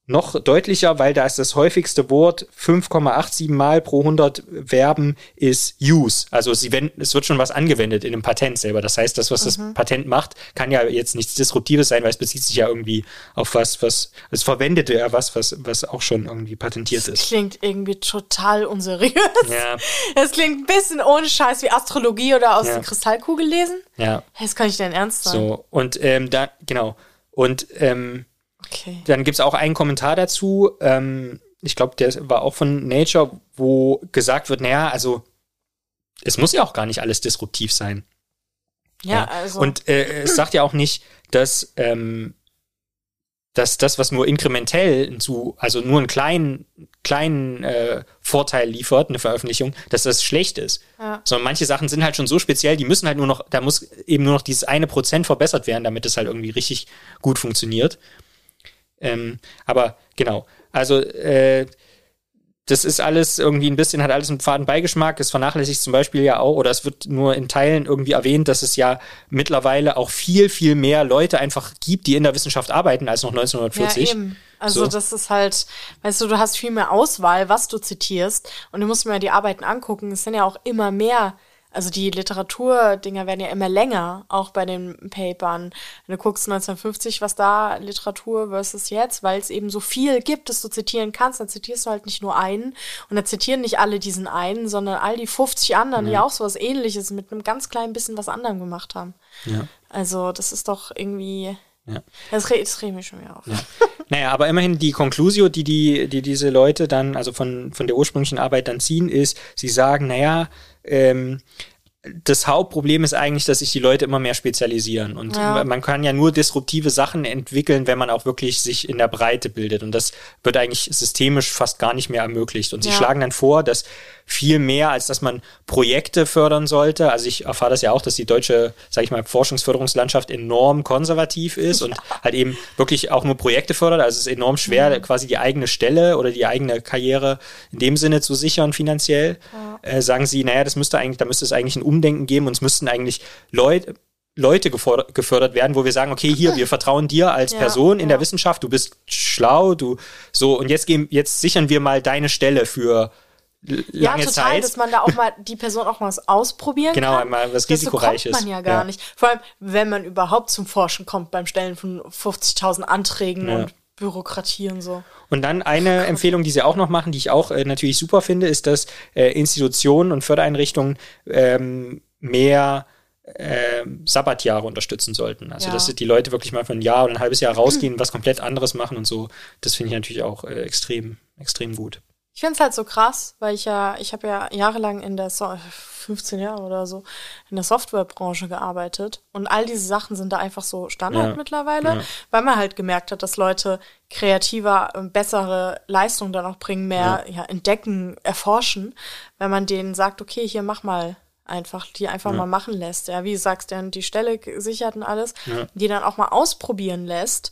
noch deutlicher, weil da ist das häufigste Wort 5,87 Mal pro 100 Verben ist use. Also sie wenden, es wird schon was angewendet in dem Patent selber. Das heißt, das, was mhm. das Patent macht, kann ja jetzt nichts Disruptives sein, weil es bezieht sich ja irgendwie auf was, was, es verwendete ja was, was, was auch schon irgendwie patentiert das ist. Klingt irgendwie total unseriös. Ja. Es klingt ein bisschen ohne Scheiß wie Astrologie oder aus ja. der Kristallkugel lesen. Ja. Das kann ich denn ernst sein. So, und ähm, da, genau. Und ähm, Okay. Dann gibt es auch einen Kommentar dazu, ähm, ich glaube, der war auch von Nature, wo gesagt wird, naja, also es muss ja auch gar nicht alles disruptiv sein. Ja, ja. also. Und äh, es sagt ja auch nicht, dass, ähm, dass das, was nur inkrementell zu, also nur einen kleinen, kleinen äh, Vorteil liefert, eine Veröffentlichung, dass das schlecht ist. Ja. Sondern manche Sachen sind halt schon so speziell, die müssen halt nur noch, da muss eben nur noch dieses eine Prozent verbessert werden, damit es halt irgendwie richtig gut funktioniert. Ähm, aber genau, also äh, das ist alles irgendwie ein bisschen, hat alles einen faden Beigeschmack. Es vernachlässigt zum Beispiel ja auch, oder es wird nur in Teilen irgendwie erwähnt, dass es ja mittlerweile auch viel, viel mehr Leute einfach gibt, die in der Wissenschaft arbeiten als noch 1940. Ja, eben. Also so. das ist halt, weißt du, du hast viel mehr Auswahl, was du zitierst und du musst mir die Arbeiten angucken. Es sind ja auch immer mehr also die Literaturdinger werden ja immer länger, auch bei den Papern. Wenn du guckst 1950, was da Literatur versus jetzt, weil es eben so viel gibt, dass du zitieren kannst, dann zitierst du halt nicht nur einen und dann zitieren nicht alle diesen einen, sondern all die 50 anderen, ja. die auch sowas ähnliches mit einem ganz kleinen bisschen was anderem gemacht haben. Ja. Also das ist doch irgendwie ja. Das, re das regt mich schon wieder auf. Ja. Naja, aber immerhin die Conclusio, die, die, die diese Leute dann, also von, von der ursprünglichen Arbeit dann ziehen, ist, sie sagen, naja, ähm, das Hauptproblem ist eigentlich, dass sich die Leute immer mehr spezialisieren. Und ja. man kann ja nur disruptive Sachen entwickeln, wenn man auch wirklich sich in der Breite bildet. Und das wird eigentlich systemisch fast gar nicht mehr ermöglicht. Und sie ja. schlagen dann vor, dass viel mehr, als dass man Projekte fördern sollte. Also ich erfahre das ja auch, dass die deutsche, sage ich mal, Forschungsförderungslandschaft enorm konservativ ist und halt eben wirklich auch nur Projekte fördert. Also es ist enorm schwer, mhm. quasi die eigene Stelle oder die eigene Karriere in dem Sinne zu sichern finanziell. Ja. Äh, sagen sie, naja, das müsste eigentlich, da müsste es eigentlich ein Umdenken geben und es müssten eigentlich Leute, Leute gefördert werden, wo wir sagen, okay, hier, wir vertrauen dir als ja, Person in ja. der Wissenschaft, du bist schlau, du so und jetzt gehen, jetzt sichern wir mal deine Stelle für lange ja, total, Zeit. dass man da auch mal die Person auch mal was ausprobieren genau, kann. Genau, mal was risikoreich ist. Das man ja gar ja. nicht. Vor allem, wenn man überhaupt zum Forschen kommt beim Stellen von 50.000 Anträgen ja. und Bürokratie und so. Und dann eine Empfehlung, die sie auch noch machen, die ich auch äh, natürlich super finde, ist, dass äh, Institutionen und Fördereinrichtungen ähm, mehr äh, Sabbatjahre unterstützen sollten. Also, ja. dass die Leute wirklich mal für ein Jahr oder ein halbes Jahr rausgehen, was komplett anderes machen und so. Das finde ich natürlich auch äh, extrem, extrem gut. Ich finde es halt so krass, weil ich ja, ich habe ja jahrelang in der so 15 Jahre oder so in der Softwarebranche gearbeitet und all diese Sachen sind da einfach so Standard ja. mittlerweile, ja. weil man halt gemerkt hat, dass Leute kreativer, bessere Leistungen dann auch bringen, mehr ja. entdecken, erforschen, wenn man denen sagt, okay, hier mach mal einfach, die einfach mal machen lässt. Ja, wie du sagst, der die Stelle sichert und alles, die dann auch mal ausprobieren lässt.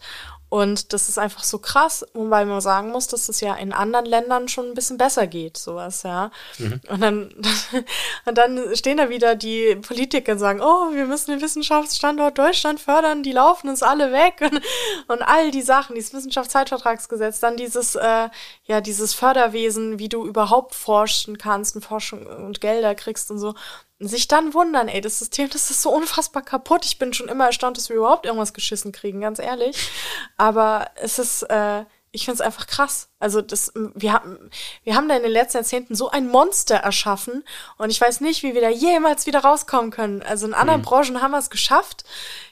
Und das ist einfach so krass, wobei man sagen muss, dass es ja in anderen Ländern schon ein bisschen besser geht, sowas, ja. Mhm. Und dann, und dann stehen da wieder die Politiker und sagen, oh, wir müssen den Wissenschaftsstandort Deutschland fördern, die laufen uns alle weg und, und all die Sachen, dieses Wissenschaftszeitvertragsgesetz, dann dieses, äh, ja, dieses Förderwesen, wie du überhaupt forschen kannst und Forschung und Gelder kriegst und so sich dann wundern, ey, das System, das ist so unfassbar kaputt. Ich bin schon immer erstaunt, dass wir überhaupt irgendwas geschissen kriegen, ganz ehrlich. Aber es ist, äh, ich finde es einfach krass. Also das, wir haben, wir haben da in den letzten Jahrzehnten so ein Monster erschaffen und ich weiß nicht, wie wir da jemals wieder rauskommen können. Also in anderen mhm. Branchen haben wir es geschafft.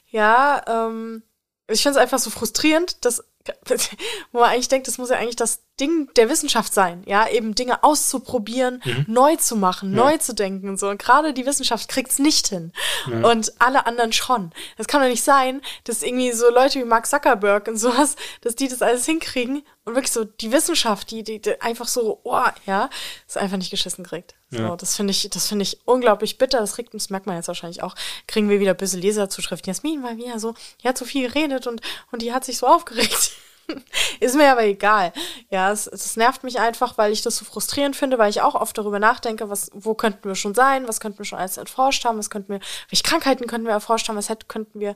Ja, ähm, ich finde es einfach so frustrierend, dass wo man eigentlich denkt, das muss ja eigentlich das Ding der Wissenschaft sein, ja, eben Dinge auszuprobieren, mhm. neu zu machen, ja. neu zu denken und so. Und gerade die Wissenschaft kriegt's nicht hin. Ja. Und alle anderen schon. Das kann doch nicht sein, dass irgendwie so Leute wie Mark Zuckerberg und sowas, dass die das alles hinkriegen und wirklich so die Wissenschaft, die, die, die einfach so, oh, ja, das einfach nicht geschissen kriegt. So, ja. das finde ich, das finde ich unglaublich bitter. Das regt das merkt man jetzt wahrscheinlich auch. Kriegen wir wieder böse Leserzuschriften. Jasmin mal wieder so, die hat so viel geredet und, und die hat sich so aufgeregt. Ist mir aber egal. Ja, es, es nervt mich einfach, weil ich das so frustrierend finde, weil ich auch oft darüber nachdenke, was, wo könnten wir schon sein, was könnten wir schon alles erforscht haben, was könnten wir, welche Krankheiten könnten wir erforscht haben, was hätten, könnten wir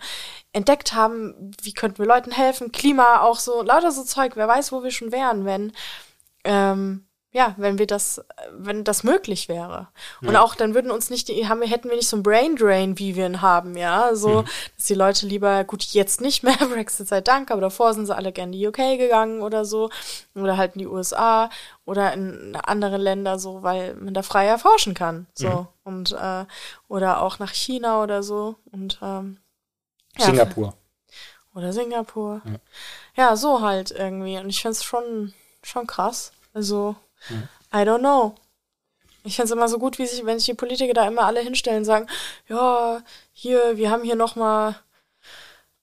entdeckt haben, wie könnten wir Leuten helfen, Klima auch so, lauter so Zeug, wer weiß, wo wir schon wären, wenn, ähm, ja, wenn wir das, wenn das möglich wäre. Und auch dann würden uns nicht die, haben wir, hätten wir nicht so ein Brain Drain, wie wir ihn haben, ja. So, mhm. dass die Leute lieber, gut, jetzt nicht mehr, Brexit sei Dank, aber davor sind sie alle gerne in die UK gegangen oder so. Oder halt in die USA oder in andere Länder so, weil man da frei erforschen kann. So. Mhm. Und äh, oder auch nach China oder so. Und ähm, ja, Singapur. Oder Singapur. Ja. ja, so halt irgendwie. Und ich finde es schon, schon krass. Also. I don't know. Ich finde es immer so gut, wie sich, wenn sich die Politiker da immer alle hinstellen und sagen, ja, hier, wir haben hier nochmal,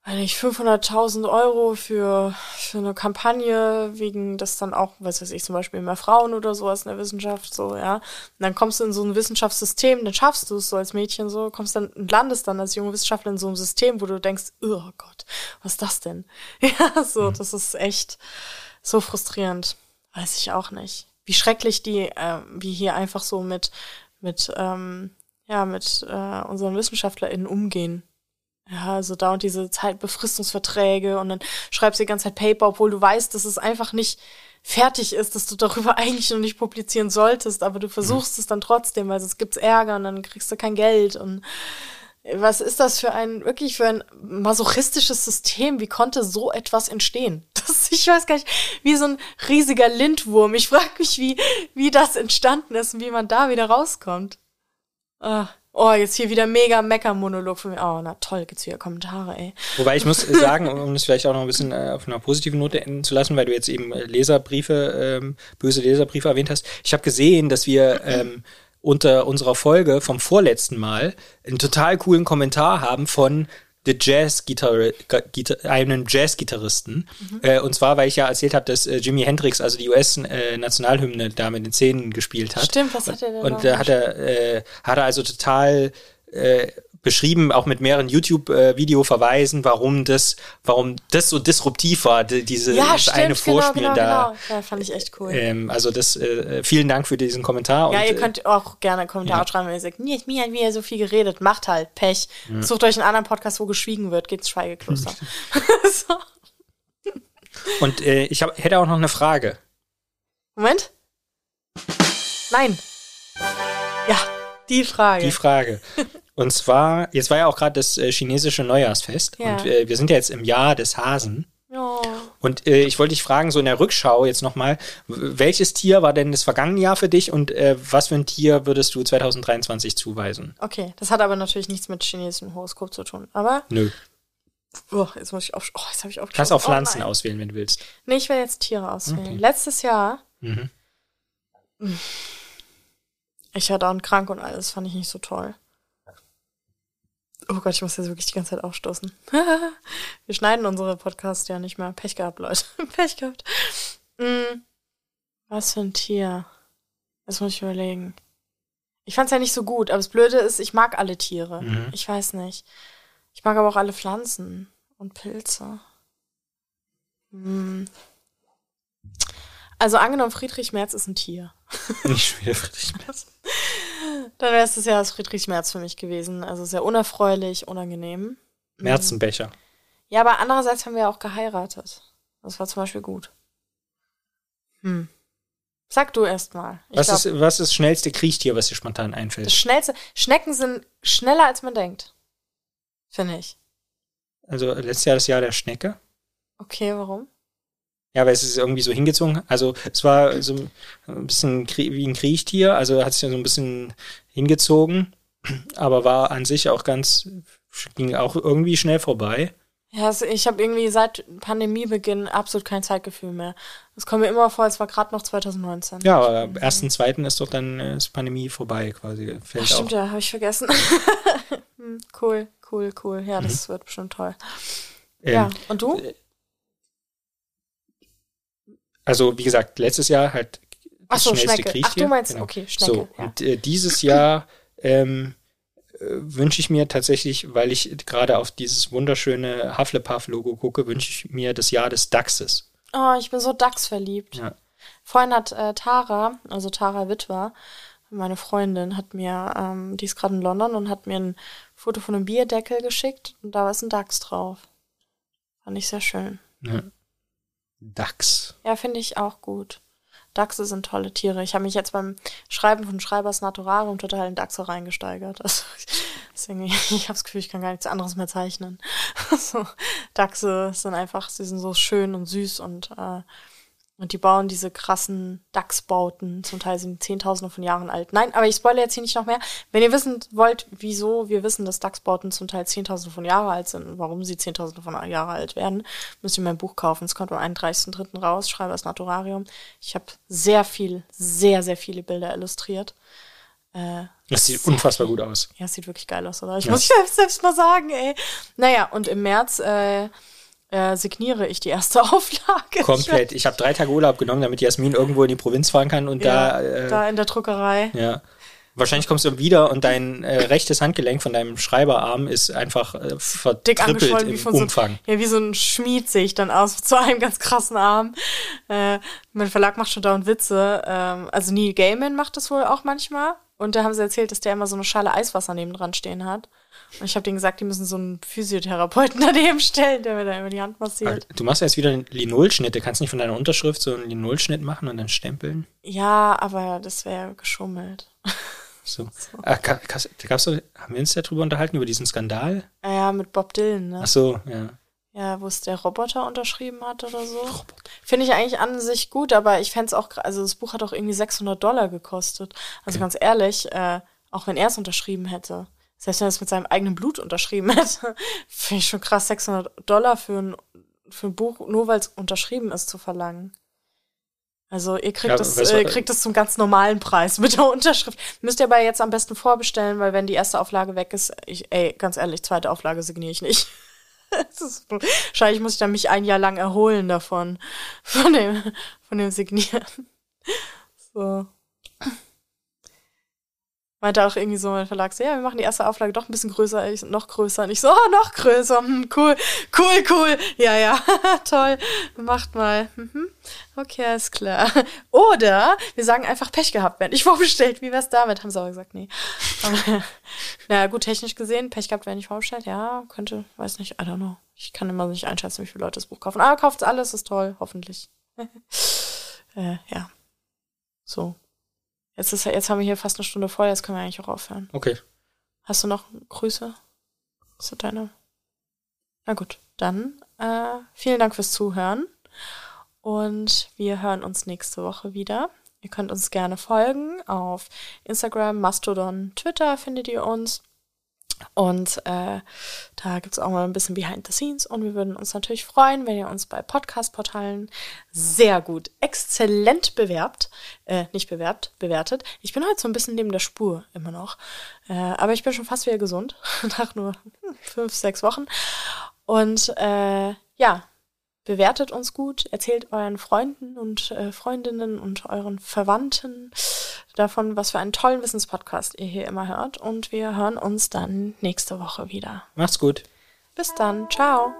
eigentlich 500.000 Euro für, für eine Kampagne, wegen das dann auch, was weiß ich, zum Beispiel mehr Frauen oder sowas in der Wissenschaft, so, ja. Und dann kommst du in so ein Wissenschaftssystem, dann schaffst du es so als Mädchen so, kommst dann und landest dann als junge Wissenschaftler in so einem System, wo du denkst, oh Gott, was ist das denn? Ja, so, mhm. das ist echt so frustrierend. Weiß ich auch nicht wie schrecklich die, äh, wie hier einfach so mit, mit, ähm, ja, mit äh, unseren WissenschaftlerInnen umgehen. Ja, also da und diese Zeitbefristungsverträge und dann schreibst du die ganze Zeit Paper, obwohl du weißt, dass es einfach nicht fertig ist, dass du darüber eigentlich noch nicht publizieren solltest, aber du versuchst mhm. es dann trotzdem, weil sonst gibt's Ärger und dann kriegst du kein Geld und was ist das für ein, wirklich für ein masochistisches System? Wie konnte so etwas entstehen? Das, ich weiß gar nicht, wie so ein riesiger Lindwurm. Ich frage mich, wie, wie das entstanden ist und wie man da wieder rauskommt. Ah. Oh, jetzt hier wieder mega Mecker-Monolog von mir. Oh, na toll, gibt's wieder Kommentare, ey. Wobei ich muss sagen, um es vielleicht auch noch ein bisschen äh, auf einer positiven Note enden zu lassen, weil du jetzt eben äh, Leserbriefe, ähm, böse Leserbriefe erwähnt hast. Ich habe gesehen, dass wir ähm, unter unserer Folge vom vorletzten Mal einen total coolen Kommentar haben von The Jazz Gitarre, einem Jazz-Gitarristen. Mhm. Äh, und zwar, weil ich ja erzählt habe, dass äh, Jimi Hendrix, also die US-Nationalhymne, äh, da mit den Zähnen gespielt hat. Stimmt, was hat er denn? Und da hat er, äh, hat er also total äh, beschrieben, auch mit mehreren YouTube-Video-Verweisen, warum das, warum das so disruptiv war, diese ja, stimmt, eine Vorspielen genau, genau, da. Genau. Ja, fand ich echt cool. Ähm, also das, äh, vielen Dank für diesen Kommentar. Ja, und, ihr könnt auch gerne Kommentare ja. schreiben, wenn ihr sagt, mir hat wieder so viel geredet, macht halt, Pech. Ja. Sucht euch einen anderen Podcast, wo geschwiegen wird, geht's Schweigekloster. so. Und äh, ich hab, hätte auch noch eine Frage. Moment. Nein. Ja, die Frage. Die Frage. Und zwar, jetzt war ja auch gerade das äh, chinesische Neujahrsfest ja. und äh, wir sind ja jetzt im Jahr des Hasen. Oh. Und äh, ich wollte dich fragen, so in der Rückschau jetzt nochmal, welches Tier war denn das vergangene Jahr für dich und äh, was für ein Tier würdest du 2023 zuweisen? Okay, das hat aber natürlich nichts mit chinesischem Horoskop zu tun, aber. Nö. Oh, jetzt muss ich auf. Oh, jetzt habe ich auch. Kannst auch Pflanzen oh, auswählen, wenn du willst. Nee, ich will jetzt Tiere auswählen. Okay. Letztes Jahr. Mhm. Ich war dauernd krank und alles, fand ich nicht so toll. Oh Gott, ich muss jetzt wirklich die ganze Zeit aufstoßen. Wir schneiden unsere Podcasts ja nicht mehr. Pech gehabt, Leute. Pech gehabt. Hm. Was für ein Tier? Das muss ich überlegen. Ich fand's ja nicht so gut, aber das Blöde ist, ich mag alle Tiere. Mhm. Ich weiß nicht. Ich mag aber auch alle Pflanzen und Pilze. Hm. Also angenommen, Friedrich Merz ist ein Tier. Nicht wieder Friedrich Merz. Dann wäre es das Jahr das Friedrich Merz für mich gewesen. Also sehr unerfreulich, unangenehm. Merzenbecher. Ja, aber andererseits haben wir ja auch geheiratet. Das war zum Beispiel gut. Hm. Sag du erst mal. Was, glaub, ist, was ist das schnellste Kriechtier, was dir spontan einfällt? Das schnellste. Schnecken sind schneller, als man denkt. Finde ich. Also letztes Jahr das Jahr der Schnecke. Okay, warum? Ja, weil es ist irgendwie so hingezogen. Also es war so ein bisschen wie ein Kriechtier, also hat sich ja so ein bisschen hingezogen, aber war an sich auch ganz, ging auch irgendwie schnell vorbei. Ja, also ich habe irgendwie seit Pandemiebeginn absolut kein Zeitgefühl mehr. Es kommt mir immer vor, es war gerade noch 2019. Ja, aber am ersten, zweiten ist doch dann äh, ist Pandemie vorbei quasi. Fällt Ach, stimmt, auch. ja, habe ich vergessen. Hm, cool, cool, cool. Ja, das mhm. wird bestimmt toll. Ähm, ja, und du? Also wie gesagt, letztes Jahr halt das so, schnellste Schnecke. Kriechtier. Ach, du meinst, genau. okay, Schnecke. So, ja. und äh, dieses Jahr ähm, äh, wünsche ich mir tatsächlich, weil ich gerade auf dieses wunderschöne Hufflepuff-Logo gucke, wünsche ich mir das Jahr des Dachses. Oh, ich bin so Dachs verliebt. Ja. Vorhin hat äh, Tara, also Tara Witwer, meine Freundin, hat mir, ähm, die ist gerade in London und hat mir ein Foto von einem Bierdeckel geschickt und da ist ein Dachs drauf. Fand ich sehr schön. ja. Dachs. Ja, finde ich auch gut. Dachse sind tolle Tiere. Ich habe mich jetzt beim Schreiben von Schreibers Naturarium total in Dachse reingesteigert. Also, deswegen, ich habe das Gefühl, ich kann gar nichts anderes mehr zeichnen. so, Dachse sind einfach, sie sind so schön und süß und, äh, und die bauen diese krassen Dachsbauten. Zum Teil sind Zehntausende von Jahren alt. Nein, aber ich spoilere jetzt hier nicht noch mehr. Wenn ihr wissen wollt, wieso wir wissen, dass Dachsbauten zum Teil Zehntausende von Jahren alt sind und warum sie Zehntausende von Jahren alt werden, müsst ihr mein Buch kaufen. Es kommt am 31.03. raus, Schreibers Naturarium. Ich habe sehr viel, sehr, sehr viele Bilder illustriert. Äh, Das sieht unfassbar gut aus. ja, es sieht wirklich geil aus, oder? Ich Ja. muss selbst, selbst mal sagen, ey. Naja, und im März äh, äh, signiere ich die erste Auflage. Komplett. Ich habe drei Tage Urlaub genommen, damit Jasmin irgendwo in die Provinz fahren kann und Ja, da, äh, da in der Druckerei. ja. Wahrscheinlich kommst du wieder und dein äh, rechtes Handgelenk von deinem Schreiberarm ist einfach äh, Dick vertrippelt im von so, Umfang. ja, wie so ein Schmied sehe ich dann aus, zu einem ganz krassen Arm. Äh, mein Verlag macht schon dauernd Witze. Ähm, also Neil Gaiman macht das wohl auch manchmal. Und da haben sie erzählt, dass der immer so eine Schale Eiswasser neben dran stehen hat. Und ich habe denen gesagt, die müssen so einen Physiotherapeuten daneben stellen, der mir da immer die Hand massiert. Du machst jetzt wieder Linolschnitte. Kannst du nicht von deiner Unterschrift so einen Linolschnitt machen und dann stempeln? Ja, aber das wäre geschummelt. So. Ah, ga- gab's, gab's so, haben wir uns darüber unterhalten, über diesen Skandal? Ah Ja, mit Bob Dylan, ne? Ach so, ja. Ja, wo es der Roboter unterschrieben hat oder so. Finde ich eigentlich an sich gut, aber ich fände es auch, also das Buch hat auch irgendwie 600 Dollar gekostet. Also Okay. ganz ehrlich, äh, auch wenn er es unterschrieben hätte, selbst wenn er es mit seinem eigenen Blut unterschrieben hätte, finde ich schon krass, 600 Dollar für ein, für ein Buch, nur weil es unterschrieben ist, zu verlangen. Also ihr kriegt Ja, du, äh, kriegt es zum ganz normalen Preis mit der Unterschrift. Müsst ihr aber jetzt am besten vorbestellen, weil wenn die erste Auflage weg ist, ich, ey, ganz ehrlich, zweite Auflage signiere ich nicht. Das ist, wahrscheinlich muss ich dann mich ein Jahr lang erholen davon, von dem, von dem Signieren. So. Meinte auch irgendwie so mein Verlag so, ja, wir machen die erste Auflage doch ein bisschen größer, ich, noch größer. Und ich so, oh, noch größer, hm, cool, cool, cool. Ja, ja, toll, macht mal. Mhm. Okay, alles klar. Oder wir sagen einfach Pech gehabt, wenn ich vorbestellt. Wie wär's damit? Haben sie aber gesagt, nee. Aber, naja, gut, technisch gesehen, Pech gehabt, wenn ich vorbestellt. Ja, könnte, weiß nicht, I don't know. Ich kann immer nicht einschätzen, wie viele Leute das Buch kaufen. Aber kauft's alles, ist toll, hoffentlich. äh, ja. So. Jetzt, ist, jetzt haben wir hier fast eine Stunde voll, jetzt können wir eigentlich auch aufhören. Okay. Hast du noch Grüße? Ist das deine? Na gut, dann äh, vielen Dank fürs Zuhören und wir hören uns nächste Woche wieder. Ihr könnt uns gerne folgen auf Instagram, Mastodon, Twitter findet ihr uns. Und äh, da gibt's auch mal ein bisschen Behind the Scenes und wir würden uns natürlich freuen, wenn ihr uns bei Podcast-Portalen sehr gut, exzellent bewerbt, äh, nicht bewerbt, bewertet. Ich bin heute so ein bisschen neben der Spur immer noch, äh, aber ich bin schon fast wieder gesund, nach nur fünf, sechs Wochen. Und äh, ja, bewertet uns gut, erzählt euren Freunden und äh, Freundinnen und euren Verwandten davon, was für einen tollen Wissenspodcast ihr hier immer hört. Und wir hören uns dann nächste Woche wieder. Macht's gut. Bis dann. Ciao.